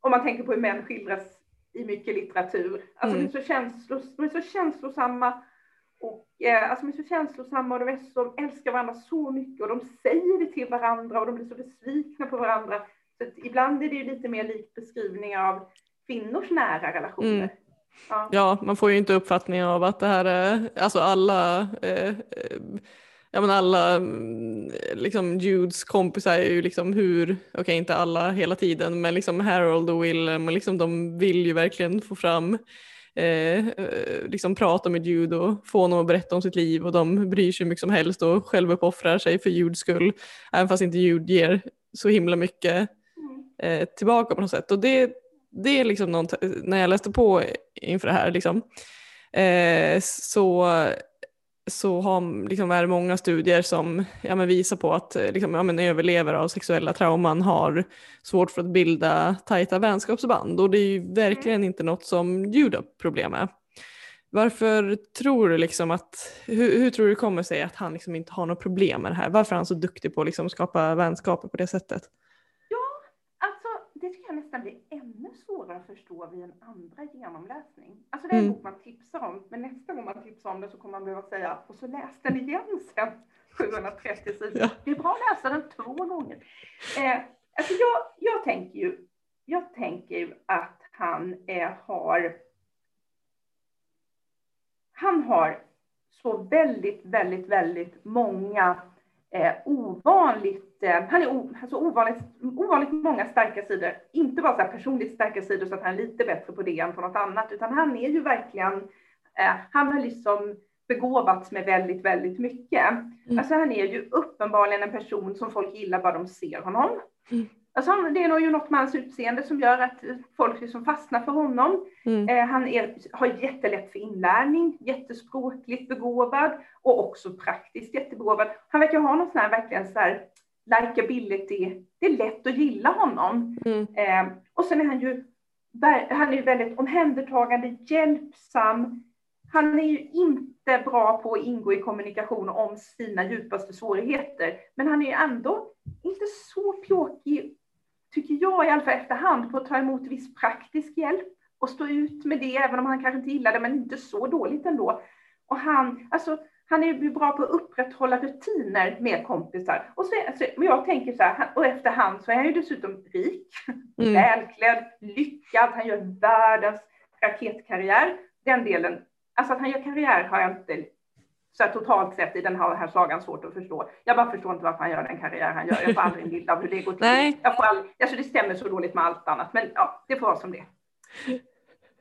Om man tänker på hur män skildras i mycket litteratur. Alltså mm. de, är så känslos, de är så känslosamma och eh, alltså de är så känslosamma och de är så, älskar varandra så mycket och de säger det till varandra och de blir så besvikna på varandra. Så ibland är det ju lite mer likt beskrivningar av kvinnors nära relationer. Mm. Ja. ja. man får ju inte uppfattningen av att det här är, alltså alla eh, ja men alla mm, liksom Judes kompisar är ju liksom hur, okej okay, inte alla hela tiden, men liksom Harold och Willem och liksom de vill ju verkligen få fram eh, eh, liksom prata med Jude och få honom att berätta om sitt liv och de bryr sig mycket som helst och självuppoffrar sig för Judes skull, även fast inte Jude ger så himla mycket eh, tillbaka på något sätt. Och det, det är liksom något, när jag läste på inför det här liksom, eh, så så har, liksom, är det många studier som ja, visar på att liksom, ja, överlevare av sexuella trauman har svårt för att bilda tajta vänskapsband och det är ju verkligen inte något som Jude problem med. Varför tror du liksom att, hur, hur, tror du det kommer sig att han liksom inte har något problem med det här? Varför är han så duktig på att liksom skapa vänskaper på det sättet? det tycker jag nästan blir ännu svårare att förstå vid en andra genomläsning. Alltså det är en mm. bok man tipsar om, men nästa gång man tipsar om det så kommer man behöva säga, och så läs den igen sen, <laughs> 730 sidor. Ja. Det är bra att läsa den två gånger. Eh, alltså jag, jag tänker ju, jag tänker ju att han eh, har, han har så väldigt, väldigt, väldigt många eh, ovanligt, eh, han är o, alltså ovanligt, ovanligt många starka sidor. Inte bara så personligt starka sidor så att han är lite bättre på det än på något annat, utan han är ju verkligen, eh, han har liksom begåvats med väldigt, väldigt mycket. Mm. Alltså han är ju uppenbarligen en person som folk gillar bara de ser honom. Mm. Alltså det är nog ju något med hans utseende som gör att folk liksom fastnar för honom. Mm. Eh, han är, har jättelätt för inlärning, jättespråkligt begåvad och också praktiskt jättebegåvad. Han verkar ha någon sån här verkligen så här likability. Det är lätt att gilla honom. Mm. Eh, och sen är han ju han är väldigt omhändertagande, hjälpsam. Han är ju inte bra på att ingå i kommunikation om sina djupaste svårigheter, men han är ju ändå inte så pjåkig tycker jag i alla fall efterhand, på att ta emot viss praktisk hjälp och stå ut med det, även om han kanske inte gillar det, men inte så dåligt ändå. Och han, alltså, han är ju bra på att upprätthålla rutiner med kompisar. Och så, alltså, jag tänker så här, och efterhand så är han ju dessutom rik, <laughs> mm. välklädd, lyckad, han gör världens raketkarriär. Den delen, alltså att han gör karriär har jag inte så totalt sett i den här, här sagan svårt att förstå. Jag bara förstår inte varför han gör den karriär han gör. Jag får aldrig en bild av hur det går till. Nej. Jag får all, alltså det stämmer så dåligt med allt annat, men ja, det får vara som det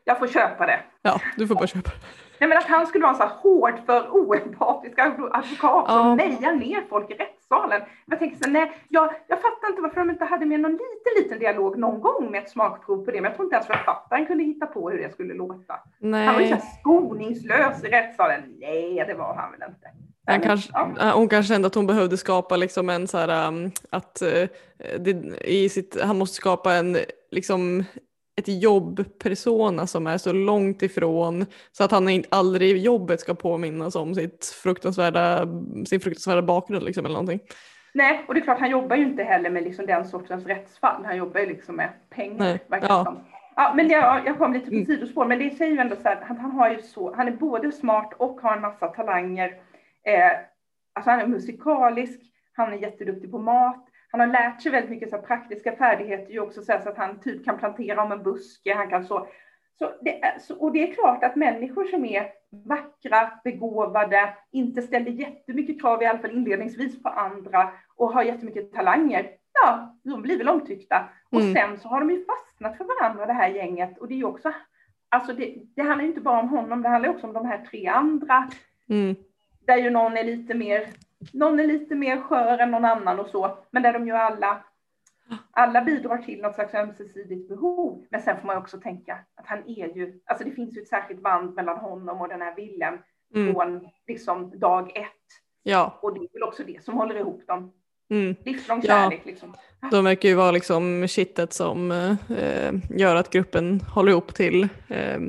Jag får köpa det. Ja, du får bara köpa det. Nej, men att han skulle vara en så här hård för oempatisk advokat som ja. mejar ner folk i rättssalen. Jag tänker så nej, jag, jag fattar inte varför de inte hade med någon liten, liten dialog någon gång med ett smakprov på det, men jag tror inte ens författaren kunde hitta på hur det skulle låta. Nej. Han var ju så skoningslös i rättssalen. Nej, det var han väl inte. Han kanske, ja. Hon kanske kände att hon behövde skapa liksom en så här, um, att uh, det, i sitt, han måste skapa en liksom ett jobbpersona som är så långt ifrån så att han aldrig i jobbet ska påminnas om sitt fruktansvärda, sin fruktansvärda bakgrund liksom, eller någonting. Nej, och det är klart han jobbar ju inte heller med liksom den sortens rättsfall. Han jobbar ju liksom med pengar. Ja. Ja, men jag, jag kom lite på mm. sidospår, men det säger ju ändå så här, han, han, har ju så, han är både smart och har en massa talanger. Eh, alltså han är musikalisk, han är jätteduktig på mat, han har lärt sig väldigt mycket så praktiska färdigheter ju också så, att han typ kan plantera om en buske, han kan så. så, det är, så och det är klart att människor som är vackra, begåvade, inte ställer jättemycket krav, i alla fall inledningsvis, på andra och har jättemycket talanger, ja, de blir väl omtyckta. Och mm. sen så har de ju fastnat för varandra, det här gänget. Och det är ju också, alltså det, det handlar ju inte bara om honom, det handlar också om de här tre andra. Mm. Där ju någon är lite mer någon är lite mer skör än någon annan och så, men där de ju alla, alla bidrar till något slags ömsesidigt behov. Men sen får man också tänka att han är ju, alltså det finns ju ett särskilt band mellan honom och den här Willem mm. från liksom dag ett. Ja. Och det är väl också det som håller ihop dem. Mm. Livslång kärlek ja. liksom. De verkar ju vara liksom kittet som eh, gör att gruppen håller ihop till eh,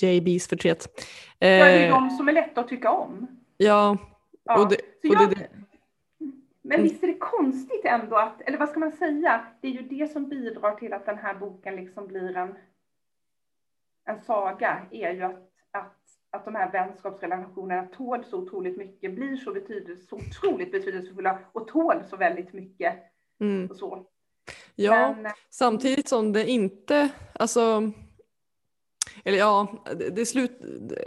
JBs förtret. Eh, ja, det är de som är lätta att tycka om. Ja, Ja. Och det, och jag, det, men visst är det konstigt ändå att, eller vad ska man säga, det är ju det som bidrar till att den här boken liksom blir en, en saga, är ju att, att, att de här vänskapsrelationerna tål så otroligt mycket, blir så, betydelse, så otroligt betydelsefulla och tål så väldigt mycket. Mm. Och så. Ja, men, samtidigt som det inte, alltså eller ja, det slut,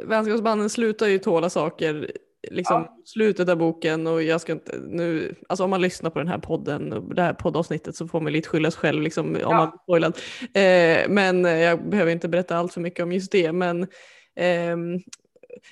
vänskapsbanden slutar ju tåla saker liksom ja. slutet av boken och jag ska inte nu, alltså om man lyssnar på den här podden det här poddavsnittet så får man lite skylla sig själv liksom om ja. man spoilad. Eh, men jag behöver inte berätta allt för mycket om just det men eh,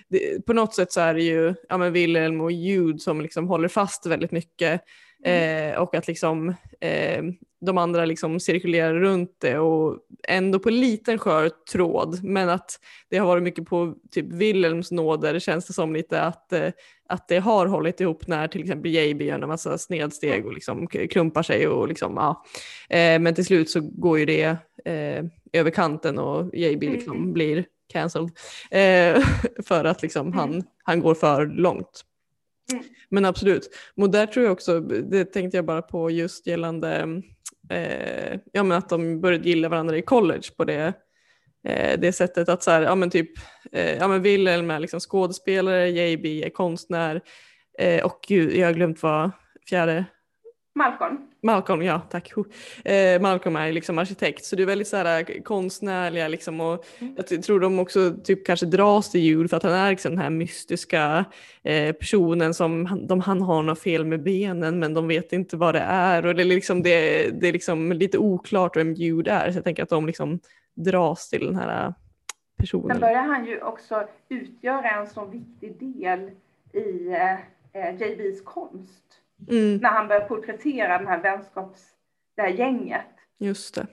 det, på något sätt så är det ju ja, men Wilhelm och Jude som liksom håller fast väldigt mycket mm. eh, och att liksom eh, de andra liksom cirkulerar runt det och ändå på liten skör tråd men att det har varit mycket på typ Wilhelms nåder känns det som lite att, eh, att det har hållit ihop när till exempel JB gör en massa snedsteg och liksom klumpar sig och liksom ja. Eh, men till slut så går ju det eh, över kanten och JB liksom mm. blir cancelled eh, <laughs> för att liksom mm. han, han går för långt. Mm. Men absolut, och där tror jag också, det tänkte jag bara på just gällande eh, ja, men att de började gilla varandra i college på det, eh, det sättet att så här, ja men typ, eh, ja men Wilhelm är liksom skådespelare, JB är konstnär eh, och gud, jag har glömt vad fjärde Malcolm. Malcolm, ja tack. Eh, Malcolm är liksom arkitekt så det är väldigt så här, eh, konstnärliga liksom och mm. jag tror de också typ kanske dras till jul för att han är liksom den här mystiska eh, personen som han, de, han har något fel med benen men de vet inte vad det är och det är liksom, det, det är liksom lite oklart vem Jude är så jag tänker att de liksom dras till den här eh, personen. Sen börjar han ju också utgöra en så viktig del i eh, JBs konst Mm. När han börjar porträttera den här vänskaps, det här gänget. Just det.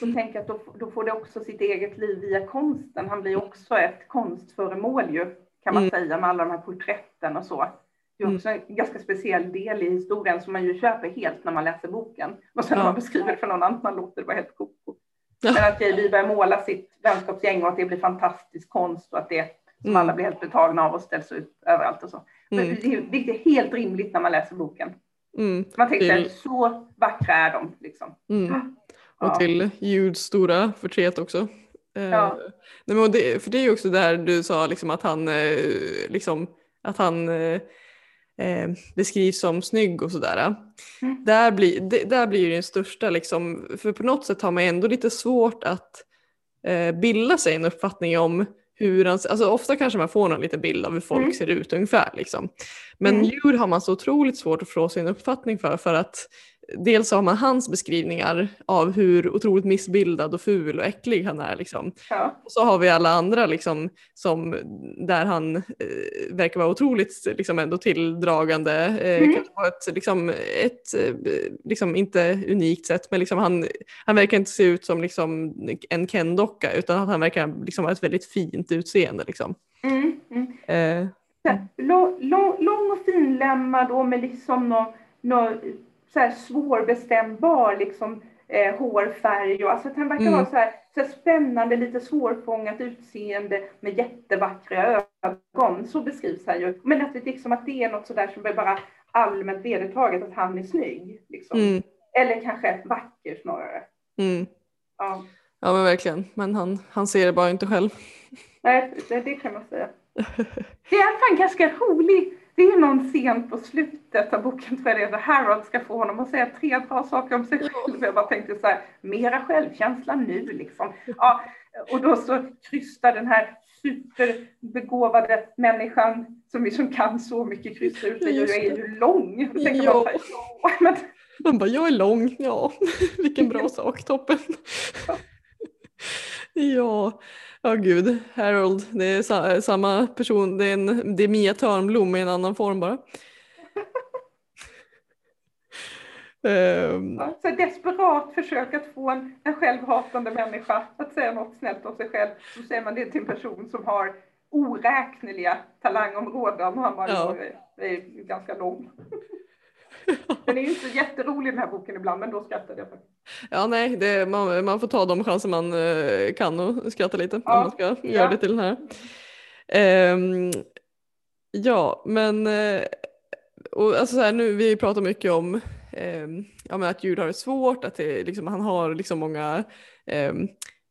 Så tänk att då, då får det också sitt eget liv via konsten. Han blir också ett konstföremål ju, kan man mm. säga, med alla de här porträtten och så. Det är mm. också en ganska speciell del i historien som man ju köper helt när man läser boken. Och sen ja. när man beskriver det för någon annan låter det bara helt koko. Ja. Men att JB börjar måla sitt vänskapsgäng och att det blir fantastisk konst och att det som mm. alla blir helt betagna av och ställs ut överallt och så. Mm. Det, är, helt rimligt när man läser boken. Mm. Man tänker till... så vackra är de. Liksom. Mm. Och ja. till Juds stora förtret också. Eh, ja. men det, för det är ju också där du sa liksom att han, eh, liksom, att han eh, eh, beskrivs som snygg och sådär. Mm. Där, blir, det, där blir det den största, liksom, för på något sätt har man ändå lite svårt att eh, bilda sig en uppfattning om hur han, alltså ofta kanske man får någon liten bild av hur folk mm. ser ut ungefär liksom. Men mm. djur har man så otroligt svårt att få sin uppfattning för för att dels har man hans beskrivningar av hur otroligt missbildad och ful och äcklig han är. Liksom. Ja. Och så har vi alla andra liksom, som, där han eh, verkar vara otroligt liksom, ändå tilldragande. Eh, mm. Kanske på ett, liksom, ett eh, liksom, inte unikt sätt men liksom, han, han verkar inte se ut som liksom, en Ken-docka utan han verkar liksom, ha ett väldigt fint utseende. Liksom. Mm. Mm. Eh. Lång, lång, lång och finlämmad och med liksom någon, någon så här svårbestämbar liksom, eh, hårfärg. Och, alltså, att han verkar mm. ha så här, så här spännande, lite svårfångat utseende med jättevackra ögon. Så beskrivs han ju. Men att det, liksom, att det är något sådär som är bara allmänt vedertaget, att han är snygg. Liksom. Mm. Eller kanske vacker snarare. Mm. Ja. ja, men verkligen. Men han, han ser det bara inte själv. Nej, det, det kan man säga. Det är fan ganska roligt det är någon scen på slutet av boken tror jag det är, Harold ska få honom att säga tre bra saker om sig själv. Jag bara tänkte så här, mera självkänsla nu liksom. Ja, och då så krystar den här superbegåvade människan som liksom kan så mycket kryssa ut, jag är ju lång. Tänker ja, men... man bara, jag är lång, ja, <laughs> vilken bra sak, toppen. Ja. Ja oh, gud, Harold, det är sa samma person, det är, en, det är Mia Törnblom i en annan form bara. um, <laughs> ja, så desperat försök att få en, en självhatande människa att säga något snällt om sig själv, så säger man det till en person som har oräkneliga talangområden och han bara, ja. är, är ganska lång. <laughs> Den är ju inte jätterolig den här boken ibland, men då skrattade jag faktiskt. Ja, nej, det, man, man får ta de chanser man uh, kan och skratta lite ja. om man ska ja. göra det till den här. Um, ja, men uh, och alltså så här, nu, vi pratar mycket om um, ja, att Jude har det svårt, att det, liksom, han har liksom många um,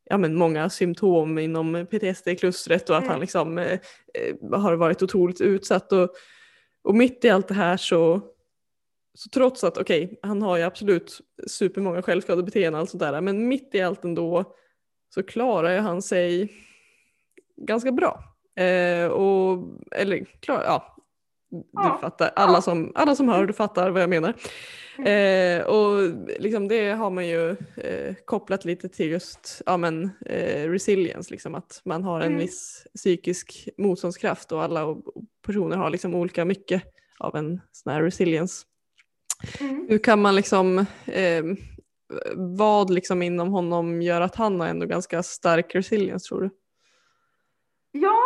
ja, men många symptom inom PTSD-klustret och att mm. han liksom, eh, har varit otroligt utsatt. Och, och mitt i allt det här så så trots att, okej, okay, han har ju absolut supermånga självskadebeteenden och allt sådär, men mitt i allt ändå så klarar ju han sig ganska bra. Eh, och, eller, klar, ja, du fattar, alla som, alla som hör, du fattar vad jag menar. Mm. Eh, och liksom det har man ju eh, kopplat lite till just ja, men, eh, resilience, liksom, att man har en mm. viss psykisk motståndskraft och alla personer har liksom olika mycket av en sån här resilience. Mm. Hur kan man liksom, eh, vad liksom inom honom gör att han har ändå ganska stark resilience tror du? Ja,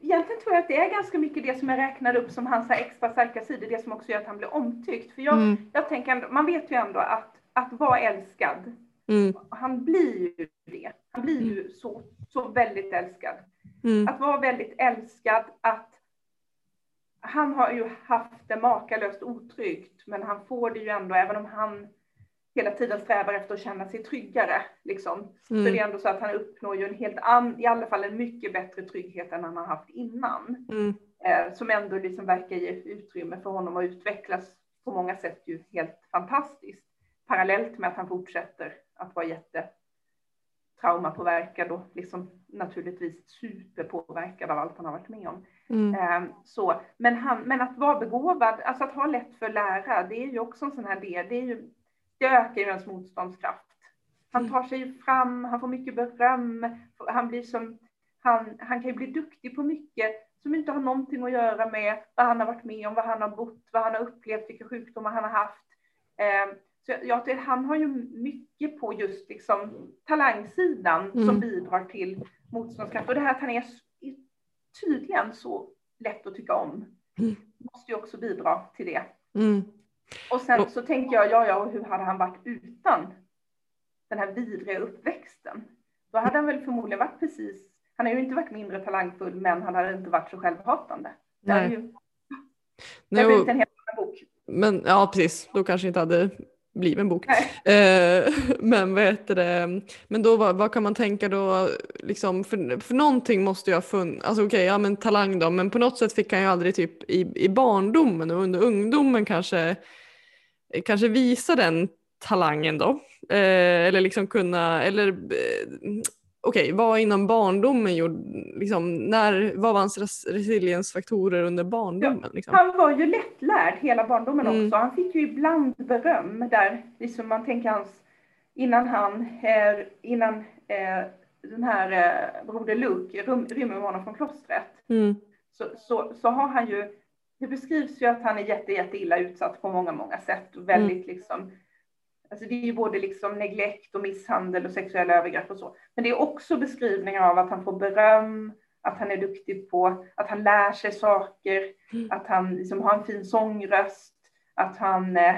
egentligen tror jag att det är ganska mycket det som jag räknar upp som hans extra starka sidor, det som också gör att han blir omtyckt. För jag, mm. jag tänker ändå, man vet ju ändå att, att vara älskad, mm. han blir ju det. Han blir ju mm. så, så väldigt älskad. Mm. Att vara väldigt älskad, att han har ju haft det makalöst otryggt, men han får det ju ändå, även om han hela tiden strävar efter att känna sig tryggare. Liksom. Mm. Så det är ändå så att han uppnår ju en helt an, i alla fall en mycket bättre trygghet än han har haft innan. Mm. Eh, som ändå liksom verkar ge utrymme för honom att utvecklas på många sätt ju helt fantastiskt. Parallellt med att han fortsätter att vara jätte traumapåverkad och liksom naturligtvis superpåverkad av allt han har varit med om. Mm. Ehm, så, men, han, men att vara begåvad, alltså att ha lätt för att lära, det är ju också en sån här del, det, är ju, det ökar ju ens motståndskraft. Han mm. tar sig fram, han får mycket beröm, han blir som, han, han kan ju bli duktig på mycket som inte har någonting att göra med vad han har varit med om, vad han har bott, vad han har upplevt, vilka sjukdomar han har haft. Eh, så jag, jag, han har ju mycket på just liksom talangsidan mm. som bidrar till motståndskraft. Och det här att han är tydligen så lätt att tycka om mm. måste ju också bidra till det. Mm. Och sen så tänker jag, ja, ja, hur hade han varit utan den här vidriga uppväxten? Då hade han väl förmodligen varit precis, han har ju inte varit mindre talangfull, men han hade inte varit så självhatande. Det är ju, det har blivit en helt annan bok. Men ja, precis, då kanske inte hade blivit en bok. Eh, <laughs> men vad heter det, men då vad, vad, kan man tänka då, liksom, för, för någonting måste jag ha funnits, alltså okej, okay, ja men talang då, men på något sätt fick han ju aldrig typ i, i barndomen och under ungdomen kanske, kanske visa den talangen då. Eh, eller liksom kunna, eller eh, okej, okay, vad inom barndomen gjorde, liksom, när, vad var hans resiliensfaktorer under barndomen? Liksom? Han var ju lättlärd hela barndomen mm. också. Han fick ju ibland beröm där, liksom man tänker hans, innan han, eh, innan eh, den här eh, broder Luke rymmer honom från klostret, mm. så, så, så har han ju, det beskrivs ju att han är jätte, jätte illa utsatt på många, många sätt. Väldigt mm. liksom Alltså det är ju både liksom neglekt och misshandel och sexuella övergrepp och så. Men det är också beskrivningar av att han får beröm, att han är duktig på, att han lär sig saker, mm. att han liksom har en fin sångröst, att han eh,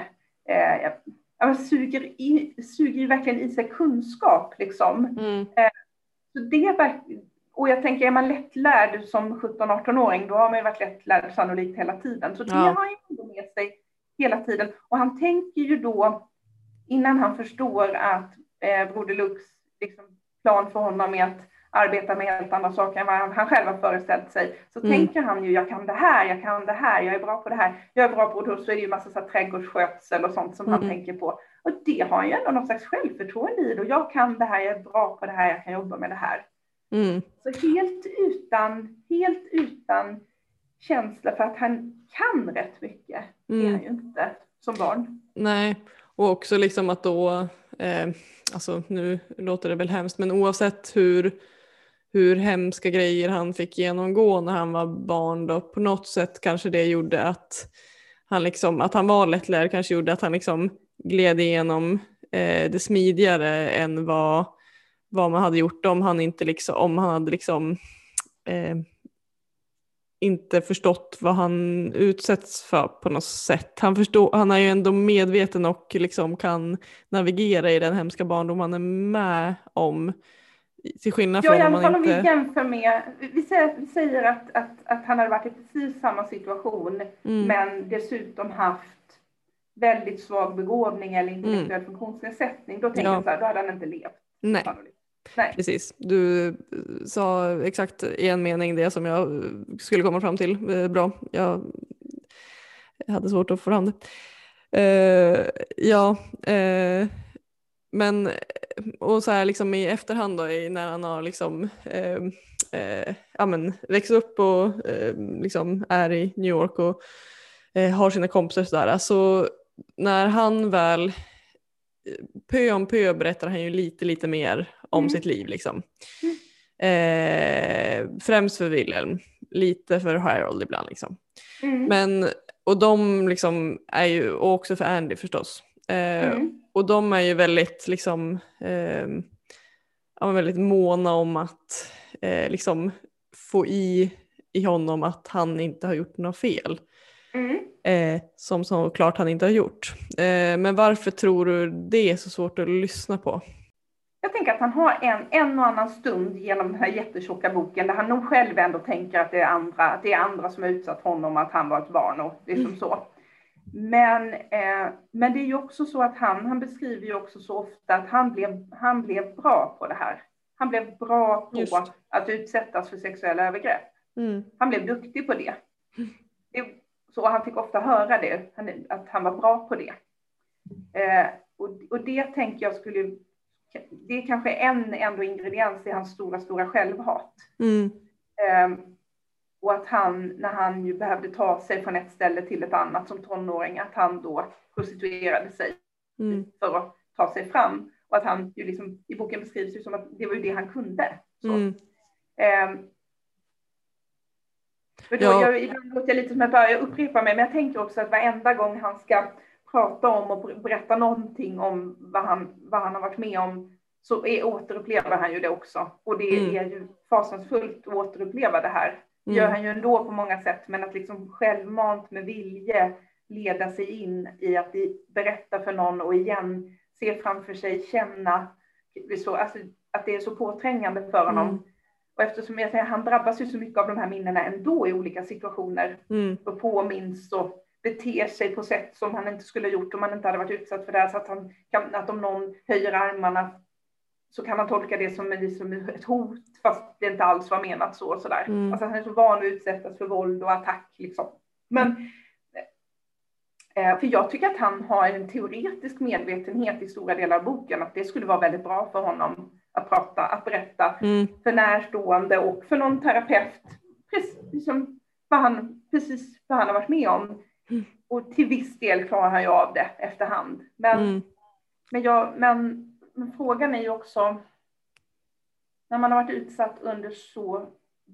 eh, suger, i, suger verkligen i sig kunskap. Liksom. Mm. Eh, så det och jag tänker, är man lättlärd som 17-18-åring, då har man ju varit lättlärd sannolikt hela tiden. Så det ja. har han ju med sig hela tiden. Och han tänker ju då innan han förstår att eh, Broder Lux liksom, plan för honom är att arbeta med helt andra saker än vad han, han själv har föreställt sig, så mm. tänker han ju, jag kan det här, jag kan det här, jag är bra på det här, jag är bra på det, så är det ju massa så här, trädgårdsskötsel och sånt som mm. han tänker på. Och det har han ju ändå någon slags självförtroende i, och jag kan det här, jag är bra på det här, jag kan jobba med det här. Mm. Så helt utan, helt utan känsla för att han kan rätt mycket, mm. är han ju inte som barn. Nej, och också liksom att då, eh, alltså nu låter det väl hemskt, men oavsett hur, hur hemska grejer han fick genomgå när han var barn då, på något sätt kanske det gjorde att han, liksom, att han var lättlärd kanske gjorde att han liksom gled igenom eh, det smidigare än vad, vad man hade gjort om han inte liksom, om han hade liksom eh, inte förstått vad han utsätts för på något sätt. Han, förstår, han är ju ändå medveten och liksom kan navigera i den hemska barndom han är med om. Till skillnad från ja, om man inte... om vi jämför med, vi säger, vi säger att, att, att han hade varit i precis samma situation mm. men dessutom haft väldigt svag begåvning eller intellektuell mm. funktionsnedsättning. Då tänker ja. jag så här, då hade han inte levt. Nej. Nej. Precis, du eh, sa exakt i en mening det som jag eh, skulle komma fram till. Eh, bra, jag hade svårt att få fram det. Uh, ja, uh, men och så här liksom i efterhand då när han har liksom uh, ja, men, växt upp och liksom är i New York och har sina kompisar och sådär. Så när han väl pö om pö berättar han ju lite lite mer om mm. sitt liv liksom. Eh, främst för Wilhelm, lite för Harold ibland liksom. Mm. Men, och de liksom är ju, och också för Andy förstås. Eh, mm. Och de är ju väldigt liksom, eh, ja, väldigt måna om att eh, liksom få i, i honom att han inte har gjort något fel. Mm. Eh, som såklart han inte har gjort. Eh, men varför tror du det är så svårt att lyssna på? Jag tänker att han har en, en och annan stund genom den här jättetjocka boken där han nog själv ändå tänker att det är andra, att det är andra som har utsatt honom, att han var ett barn och det är som mm. så. Men, eh, men det är ju också så att han, han beskriver ju också så ofta att han blev, han blev bra på det här. Han blev bra på Just. att utsättas för sexuella övergrepp. Mm. Han blev duktig på det. Det Så, han fick ofta höra det, att han var bra på det. Eh, och, och det tänker jag skulle, det är kanske en ändå ingrediens i hans stora, stora självhat. Mm. Eh, och att han, när han ju behövde ta sig från ett ställe till ett annat som tonåring, att han då prostituerade sig Mm. för att ta sig fram. Och att han ju liksom, i boken beskrivs det som att det var ju det han kunde. Så. Mm. Ehm, för då, Ja. jag, ibland låter jag lite som att jag upprepar mig, men jag tänker också att varenda gång han ska prata om och ber- berätta någonting om vad han, vad han har varit med om så är, återupplever han ju det också. Och det Mm. är ju fasansfullt att återuppleva det här. Det Mm. gör han ju ändå på många sätt, men att liksom självmant med vilje leda sig in i att berätta för någon och igen se framför sig, känna, så, alltså, att det är så påträngande för honom. Mm. Och eftersom jag säger, han drabbas ju så mycket av de här minnena ändå i olika situationer Mm. och påminns och beter sig på sätt som han inte skulle ha gjort om han inte hade varit utsatt för det här. Så att, han kan, att om någon höjer armarna så kan man tolka det som, som ett hot fast det inte alls var menat så. Och sådär. Mm. Alltså han är så van att utsättas för våld och attack. Liksom. Men eh, för jag tycker att han har en teoretisk medvetenhet i stora delar av boken, att det skulle vara väldigt bra för honom att prata, att berätta Mm. för närstående och för någon terapeut. Precis liksom vad han, precis vad han har varit med om. Mm. Och till viss del klarar han ju av det efterhand. Men, Mm. men, jag, men, men frågan är ju också, när man har varit utsatt under så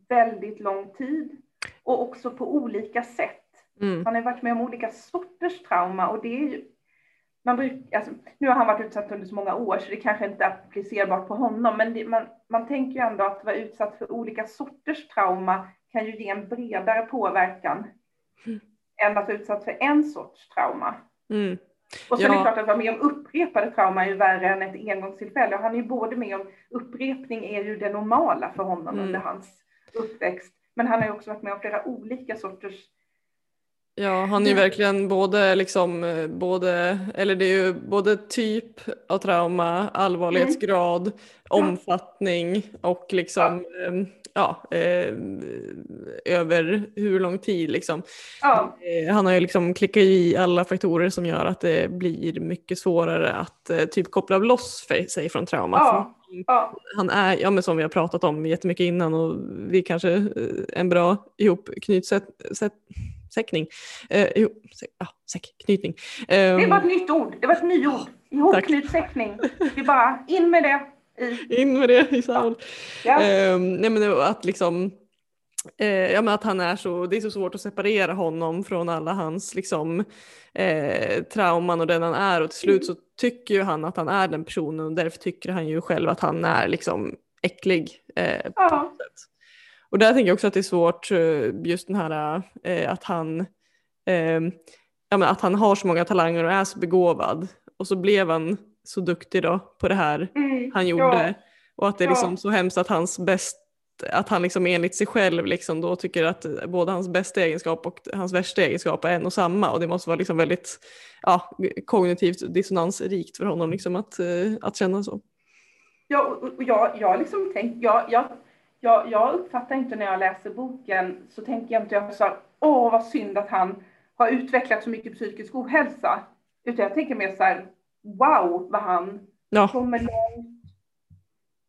väldigt lång tid och också på olika sätt. Mm. Han har varit med om olika sorters trauma och det är ju, man bruk, alltså, nu har han varit utsatt under så många år så det kanske inte är applicerbart på honom, men det, man, man tänker ju ändå att vara utsatt för olika sorters trauma kan ju ge en bredare påverkan vara utsatt för en sorts trauma. Mm. Och så är det Ja. klart att vara med om upprepade trauma är ju värre än ett engångstillfälle. Och han är ju både med om, upprepning är ju det normala för honom Mm. under hans uppväxt. Men han har ju också varit med om flera olika sorters Ja, han är ju verkligen både liksom, både, eller det är ju både typ av trauma, allvarlighetsgrad, omfattning och liksom, ja, ja eh, över hur lång tid liksom. Ja, Eh, Han har ju liksom klickat i alla faktorer som gör att det blir mycket svårare att eh, typ koppla loss för sig från trauma. Ja. Ja, Han är, ja men som vi har pratat om jättemycket innan och vi kanske eh, en bra ihopknytsättning. Eh, ihop, ja, säck, knytning. Ehm, det var ett nytt ord. Det var ett nyord. Ihopknytsäckning. Vi bara in med det. <laughs> In med det i Saul. ja. Ehm, nej men att liksom eh, ja men att han är så, det är så svårt att separera honom från alla hans liksom eh, trauman och den han är och till slut så tycker ju han att han är den personen och därför tycker han ju själv att han är liksom äcklig. Eh, ja. Och där tänker jag också att det är svårt eh, just den här eh, att han eh, ja, men att han har så många talanger och är så begåvad och så blev han så duktig då på det här Mm, han gjorde Ja, och att det är Ja. liksom så hemskt att hans bäst att han liksom enligt sig själv liksom då tycker att både hans bästa egenskap och hans värsta egenskap är en och samma och det måste vara liksom väldigt ja, kognitivt dissonansrikt för honom liksom att, eh, att känna så. ja och, och jag, jag liksom tänk, jag, jag, jag, jag uppfattar inte när jag läser boken så tänker jag inte jag så här, åh vad synd att han har utvecklat så mycket psykisk ohälsa. Utan jag tänker mer så här, wow vad han Ja, kommer långt.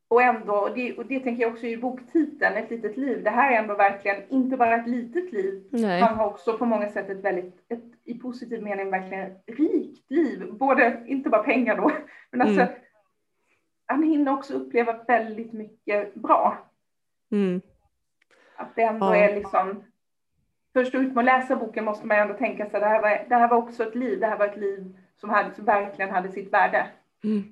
Och ändå, och det, och det tänker jag också i boktiteln, Ett litet liv. Det här är ändå verkligen inte bara ett litet liv. nej. Han har också på många sätt ett väldigt, ett, i positiv mening verkligen rikt liv. Både, inte bara pengar då, <laughs> men alltså Mm. han hinner också uppleva väldigt mycket bra. Mm. Att det ändå Ja. är liksom, först ut med att läsa boken måste man ändå tänka sig det här var, det här var också ett liv, det här var ett liv som, hade, som verkligen hade sitt värde. Mm.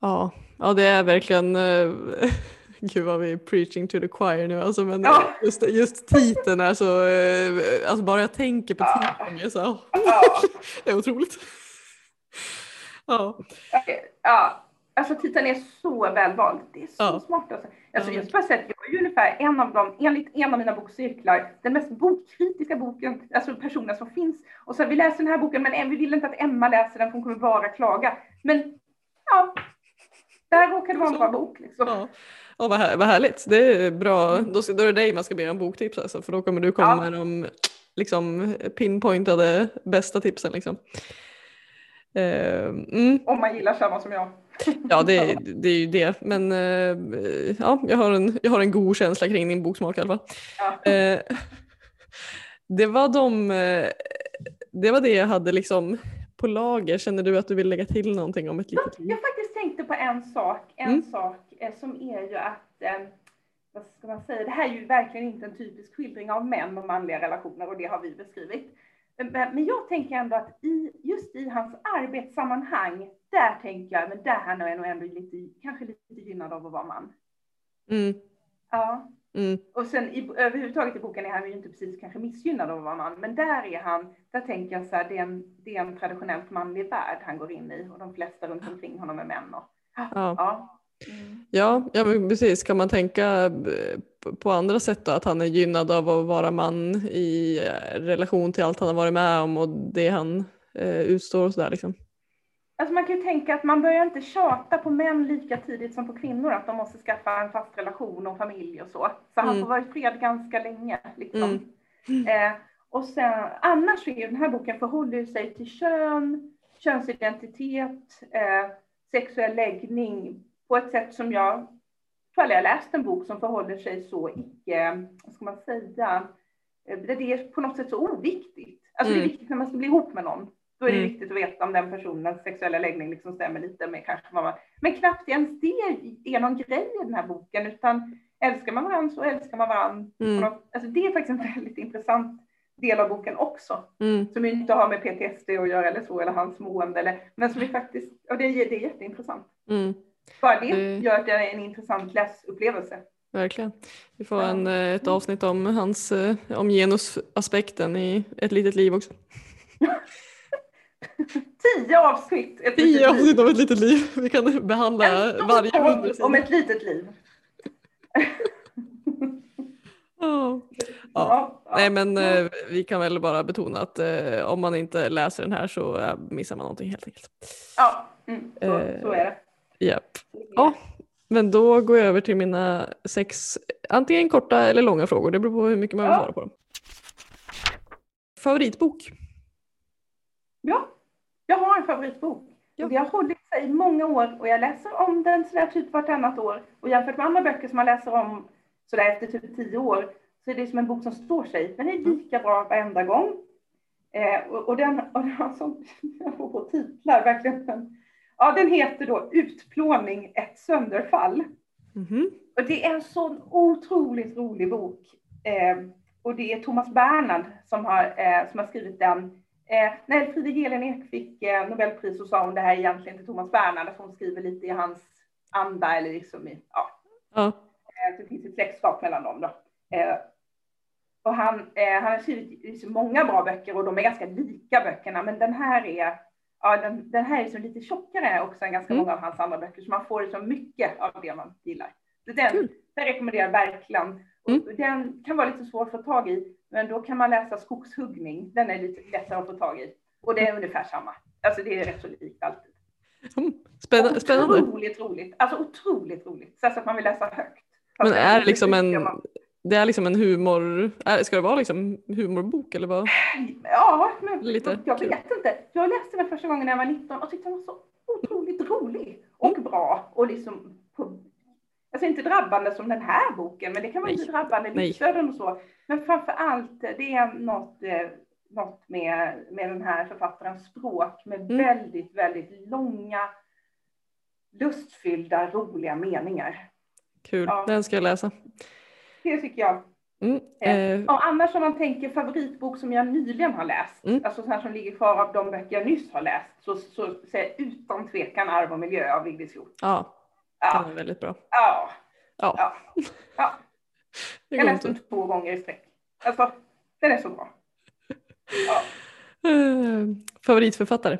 Ja, ja, det är verkligen, uh, <laughs> gud vad vi är preaching to the choir nu alltså, men Ja. just, just titeln är så, eh, alltså bara jag tänker på Ja. titeln, jag så, <laughs> Ja. det är otroligt. <laughs> Ja, Ja, alltså titeln är så välvald. Det är så Ja. smart. Alltså. Alltså, jag skulle säga att jag är ju ungefär en av dem, enligt en av mina bokcirklar, den mest bokkritiska boken, alltså personen som finns. Och så här, vi läser den här boken, men vi vill inte att Emma läser den, för hon kommer bara klaga. Men ja, där råkar det vara en bra bok. Liksom. ja. ja vad, här, vad härligt, det är bra, då, ska, då är det dig man ska be om boktips alltså, för då kommer du komma Ja. med de liksom pinpointade bästa tipsen liksom. Eh, mm. Om man gillar samma som jag. <laughs> Ja det, det är ju det men eh, ja, jag, har en, jag har en god känsla kring din boksmak i alla fall. Ja. Eh, <laughs> det, var de, eh, det var det jag hade liksom på lager. Känner du att du vill lägga till någonting om ett litet liv? Jag faktiskt tänkte på en sak, en Mm. sak eh, som är ju att, vad ska man säga, det här är ju verkligen inte en typisk skildring av män och manliga relationer och det har vi beskrivit. Men, jag tänker ändå att i, just i hans arbetssammanhang, där tänker jag, men där han är nog ändå lite, kanske lite gynnad av att vara man. Mm, Ja. mm, Och sen i, överhuvudtaget i boken är han ju inte precis kanske missgynnad av att vara man, men där är han, där tänker jag så här, det är en, det är en traditionellt manlig värld han går in i och de flesta runt omkring honom är män. Och, ja. ja. Mm. Ja, ja precis. Kan man tänka eh, på- andra sätt då? Att han är gynnad av att vara man i eh, relation till allt han har varit med om och det han eh, utstår och sådär liksom. Alltså man kan ju tänka att man börjar inte tjata på män lika tidigt som på kvinnor att de måste skaffa en fast relation och familj och så. Så han Mm. får vara i fred ganska länge. Liksom. Mm. <laughs> Eh, och sen, annars är ju den här boken förhåller sig till kön, könsidentitet, eh, sexuell läggning på ett sätt som jag tror aldrig jag läst en bok som förhåller sig så icke, vad ska man säga, eh, det är på något sätt så oviktigt. Alltså det är Mm. viktigt när man ska bli ihop med någon. Då är det Mm. viktigt att veta om den personens sexuella läggning liksom stämmer lite med kanske vad man... Men knappt ens det är någon grej i den här boken, utan älskar man varandra så älskar man varandra. Mm, Alltså det är faktiskt en <laughs> väldigt intressant del av boken också, mm, som inte har med PTSD att göra eller så, eller hans mående, eller, men som är faktiskt, och det är, det är jätteintressant. mm, Bara det Det- gör att det är en intressant läsupplevelse. verkligen. Vi får en, eh, ett avsnitt om hans, eh, om genusaspekten i ett litet liv också. <laughs> Tio avsnitt! Ett Tio avsnitt om ett litet liv. Vi kan behandla En varje hundra om ett litet liv. <laughs> Ja. Ja. Nej men eh, vi kan väl bara betona att eh, om man inte läser den här så eh, missar man någonting helt enkelt. ja mm, så, Eh, så är det. Japp. Ja. Men då går jag över till mina sex, antingen korta eller långa frågor. Det beror på hur mycket man vill svara på dem. Favoritbok? Ja, jag har en favoritbok. Ja. Och det har hållit sig i många år och jag läser om den sådär typ vartannat år. Och jämfört med andra böcker som man läser om sådär efter typ tio år så är det som en bok som står sig. Den är lika bra varenda gång. Eh, och, och den, och den har sån, <laughs> jag får på titlar verkligen. Ja, den heter då Utplåning, ett sönderfall. Mhm. Och det är en sån otroligt rolig bok. Eh, och det är Thomas Bernhard som har, eh, som har skrivit den. Eh, när Elfriede Jelinek fick eh, Nobelpris så sa hon det här egentligen till Thomas Bernhard, att hon skriver lite i hans anda eller liksom i, ja, Ja. eh, det finns ett släktskap mellan dem då. Eh, och han, eh, han har skrivit liksom många bra böcker och de är ganska lika böckerna, men den här är Ja, den, den här är liksom lite tjockare också än ganska Mm. många av hans andra böcker, så man får liksom mycket av det man gillar. Så den, Kul. den rekommenderar jag verkligen. Och Mm. Den kan vara lite svår att få tag i, men då kan man läsa Skogshuggning. Den är lite lättare att få tag i. Och det är ungefär samma. Alltså det är rätt så likt alltid. Mm. Spänna, spännande. Otroligt roligt. Alltså otroligt roligt. Så att man vill läsa högt. Men Fast är det liksom en, man- det är liksom en humor, är, ska det vara liksom humorbok eller vad? Ja, men Lite jag kul. vet inte. Jag läste den första gången när jag var 19 och tyckte den var så otroligt rolig och Mm. bra och liksom Alltså inte drabbande som den här boken, men det kan vara Nej. lite drabbande livsöden och så. Men framför allt, det är något, eh, något med, med den här författarens språk med Mm. väldigt, väldigt långa, lustfyllda, roliga meningar. Kul, Ja. den ska jag läsa. Det tycker jag. Mm. Eh, Eh, Och annars om man tänker favoritbok som jag nyligen har läst, Mm. alltså här som ligger kvar av de böcker jag nyss har läst, så, så säger jag utan tvekan Arv och miljö av Vigdis Hjorth. ja, Ja, den är väldigt bra. ja, Ja, ja. ja. <laughs> Jag läste den två gånger i sträck. Alltså, den är så bra. Ja. <laughs> Eh, favoritförfattare?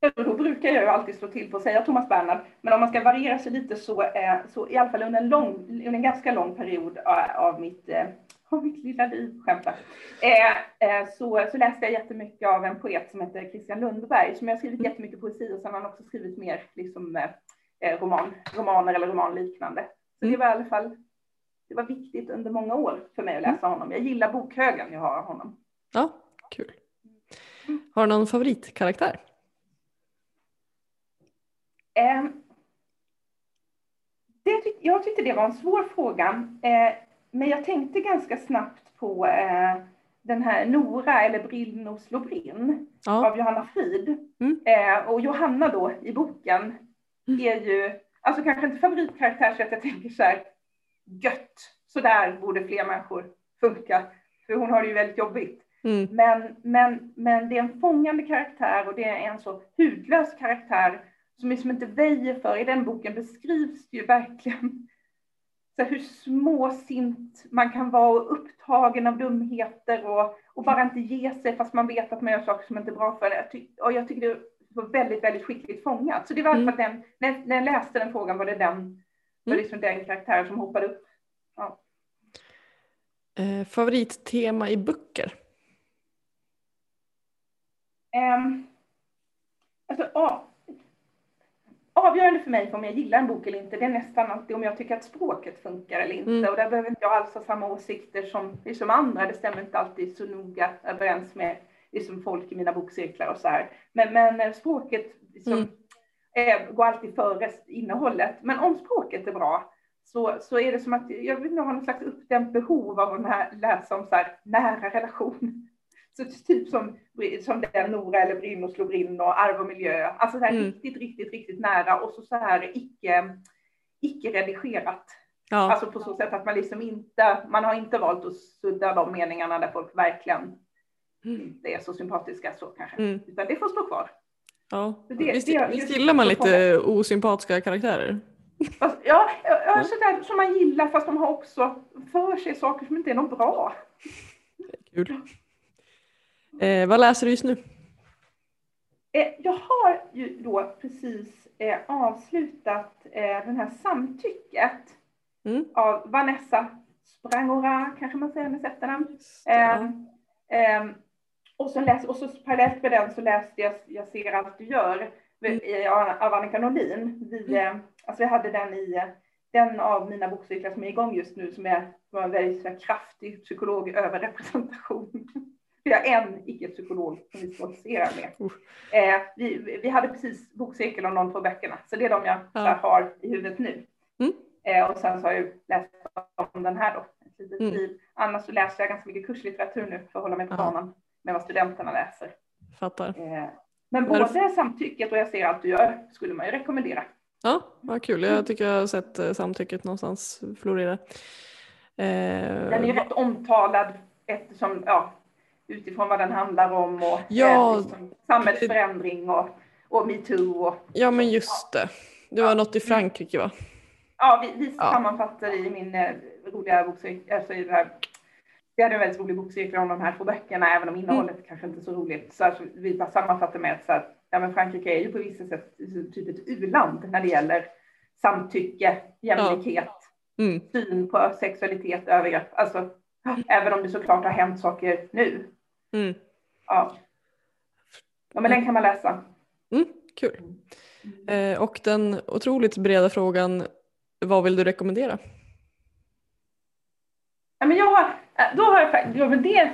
Då brukar jag ju alltid slå till på att säga Thomas Bernhard, men om man ska variera sig lite så, eh, så i alla fall under en, lång, under en ganska lång period av, av, mitt, eh, av mitt lilla liv, skämtar, eh, eh, så, så läste jag jättemycket av en poet som heter Christian Lundberg, som jag har skrivit jättemycket poesi och sen har han också skrivit mer liksom, eh, eh, roman, romaner eller romanliknande. Så det Mm. var i alla fall det var viktigt under många år för mig att läsa honom. Jag gillar bokhögen jag har av honom. Ja, kul. Har du någon favoritkaraktär? Eh, det, jag tyckte det var en svår fråga, eh, men jag tänkte ganska snabbt på eh, den här Nora eller Brillnos Lobrin ja. av Johanna Frid. Mm. Eh, och Johanna då i boken mm. är ju, alltså kanske inte favoritkaraktär så att jag tänker så här, gött, så där borde fler människor funka. För hon har det ju väldigt jobbigt. Mm. Men, men, men det är en fångande karaktär och det är en så hudlös karaktär som liksom inte väjer för. I den boken beskrivs det ju verkligen så hur småsint man kan vara och upptagen av dumheter och, och bara inte ge sig fast man vet att man gör saker som inte är bra för en. Och jag tycker det var väldigt, väldigt skickligt fångat. Så det var mm. att den, när, när jag läste den frågan var det den, mm. var liksom den karaktär som hoppade upp. Ja. Eh, favorittema i böcker? Um, alltså, ja, avgörande för mig för om jag gillar en bok eller inte, det är nästan alltid om jag tycker att språket funkar eller inte. Mm. Och där behöver inte jag alls ha samma åsikter som, som andra. Det stämmer inte alltid så noga överens med liksom folk i mina bokcirklar och så här. Men, men språket liksom, mm. går alltid före innehållet. Men om språket är bra så, så är det som att jag vill ha någon slags uppdämt behov av att läsa om så här, nära relation. Så typ som, som den Nora eller Brynno slog in och arv och miljö. Alltså så här mm. riktigt, riktigt, riktigt nära och så, så här icke, icke redigerat. Ja. Alltså på så sätt att man liksom inte, man har inte valt att sudda de meningarna där folk verkligen mm. inte är så sympatiska så kanske. Mm. Utan det får stå kvar. Ja, det, visst, det, visst gillar man lite osympatiska karaktärer? Fast, ja, ja sådär som man gillar fast de har också för sig saker som inte är något bra. Kul. Eh, vad läser du just nu? Eh, jag har ju då precis eh, avslutat eh, den här Samtycket mm. av Vanessa Sprangora, kanske man säger med efternamn. Ehm, och, så läs, och så parallellt med den så läste jag Jag ser allt du gör mm. av Annika Norlin. Vi, mm. alltså jag hade den i den av mina bokcyklar som är igång just nu som är, som är en väldigt kraftig psykolog överrepresentation. <laughs> Vi har en icke-psykolog som vi stoltserar med. Eh, vi, vi hade precis bokcirkel om de två böckerna, så det är de jag ja. har i huvudet nu. Mm. Eh, och sen så har jag läst om den här då, ett litet mm. liv. Annars så läser jag ganska mycket kurslitteratur nu för att hålla mig på banan med vad studenterna läser. Fattar. Eh, men både det... samtycket och jag ser allt du gör skulle man ju rekommendera. Ja, vad kul. Jag tycker jag har sett eh, samtycket någonstans florera. Eh... Den är ju rätt omtalad eftersom, ja, utifrån vad den handlar om och ja, eh, liksom, samhällsförändring och, och metoo. Och, ja men just det, det var ja. något i Frankrike va? Ja, vi, vi ja. sammanfattar i min eh, roliga bokcirkel, alltså i det här vi hade en väldigt rolig bokcirkel om de här två böckerna, även om innehållet mm. kanske inte är så roligt. Så alltså, vi bara sammanfattar med att ja, men Frankrike är ju på vissa sätt typ ett u-land när det gäller samtycke, jämlikhet, ja. mm. syn på sexualitet, övergrepp. Alltså, mm. även om det såklart har hänt saker nu Mm. Ja. ja, men den kan man läsa. Mm, kul. Eh, och den otroligt breda frågan, vad vill du rekommendera? Ja, men jag har, eh, då har jag, ja, men det,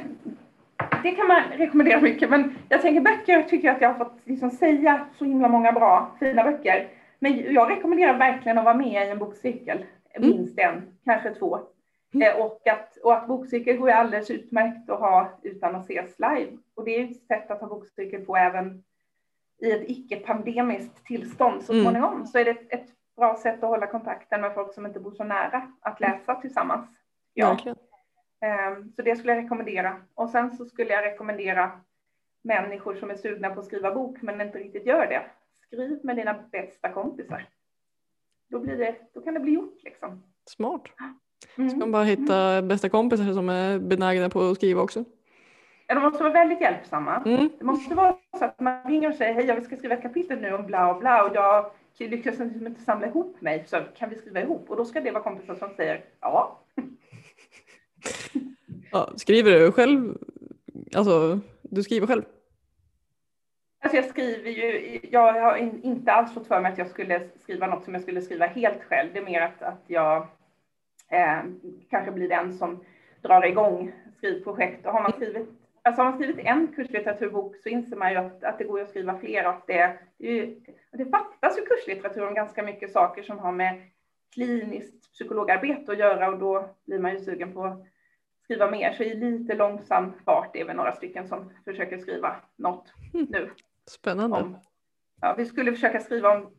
det kan man rekommendera mycket, men jag tänker böcker tycker jag att jag har fått liksom säga så himla många bra, fina böcker. Men jag rekommenderar verkligen att vara med i en bokcirkel, mm. minst en, kanske två. Eh, och, att, och att bokcirkel går ju alldeles utmärkt att ha utan att ses live. Och det är ett sätt att ha bokcirkel på även i ett icke-pandemiskt tillstånd så mm. småningom. Mm. Så är det ett, ett, bra sätt att hålla kontakten med folk som inte bor så nära att läsa tillsammans. Ja. Um, så det skulle jag rekommendera. Och sen så skulle jag rekommendera människor som är sugna på att skriva bok men inte riktigt gör det. Skriv med dina bästa kompisar. Då, blir det, då kan det bli gjort liksom. Smart. Mm. Ska man bara hitta bästa kompisar som är benägna på att skriva också. Ja, de måste vara väldigt hjälpsamma. Mm. Det måste vara så att man ringer och säger hej, jag ska skriva ett kapitel nu om bla och bla och jag lyckas liksom inte samla ihop mig, så kan vi skriva ihop? Och då ska det vara kompisar som säger ja. <laughs> ja skriver du själv? Alltså, du skriver själv? Alltså jag skriver ju, jag har inte alls fått för mig att jag skulle skriva något som jag skulle skriva helt själv. Det är mer att, att jag eh, kanske blir den som drar igång skrivprojekt. Och har man skrivit, alltså har man skrivit en kurslitteraturbok så inser man ju att, att det går att skriva fler. Att det, det, det fattas ju kurslitteratur om ganska mycket saker som har med kliniskt psykologarbete att göra och då blir man ju sugen på att skriva mer. Så i lite långsam fart är vi några stycken som försöker skriva något nu. <laughs> Spännande. Om, ja, vi skulle försöka skriva om,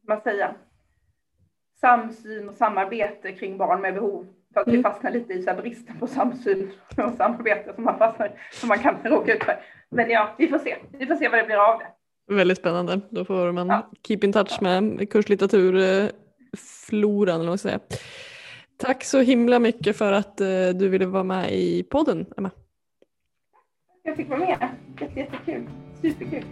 vad säger samsyn och samarbete kring barn med behov. För att mm. vi fastnar lite i så bristen på samsyn och samarbete som man fastnar som man kan råka ut för. Men ja, vi får se. Vi får se vad det blir av det. Väldigt spännande. Då får man ja. keep in touch med kurslitteraturfloran eller vad man ska säga. Tack så himla mycket för att eh, du ville vara med i podden, Emma. Jag fick vara med. Jätte, jättekul. Superkul.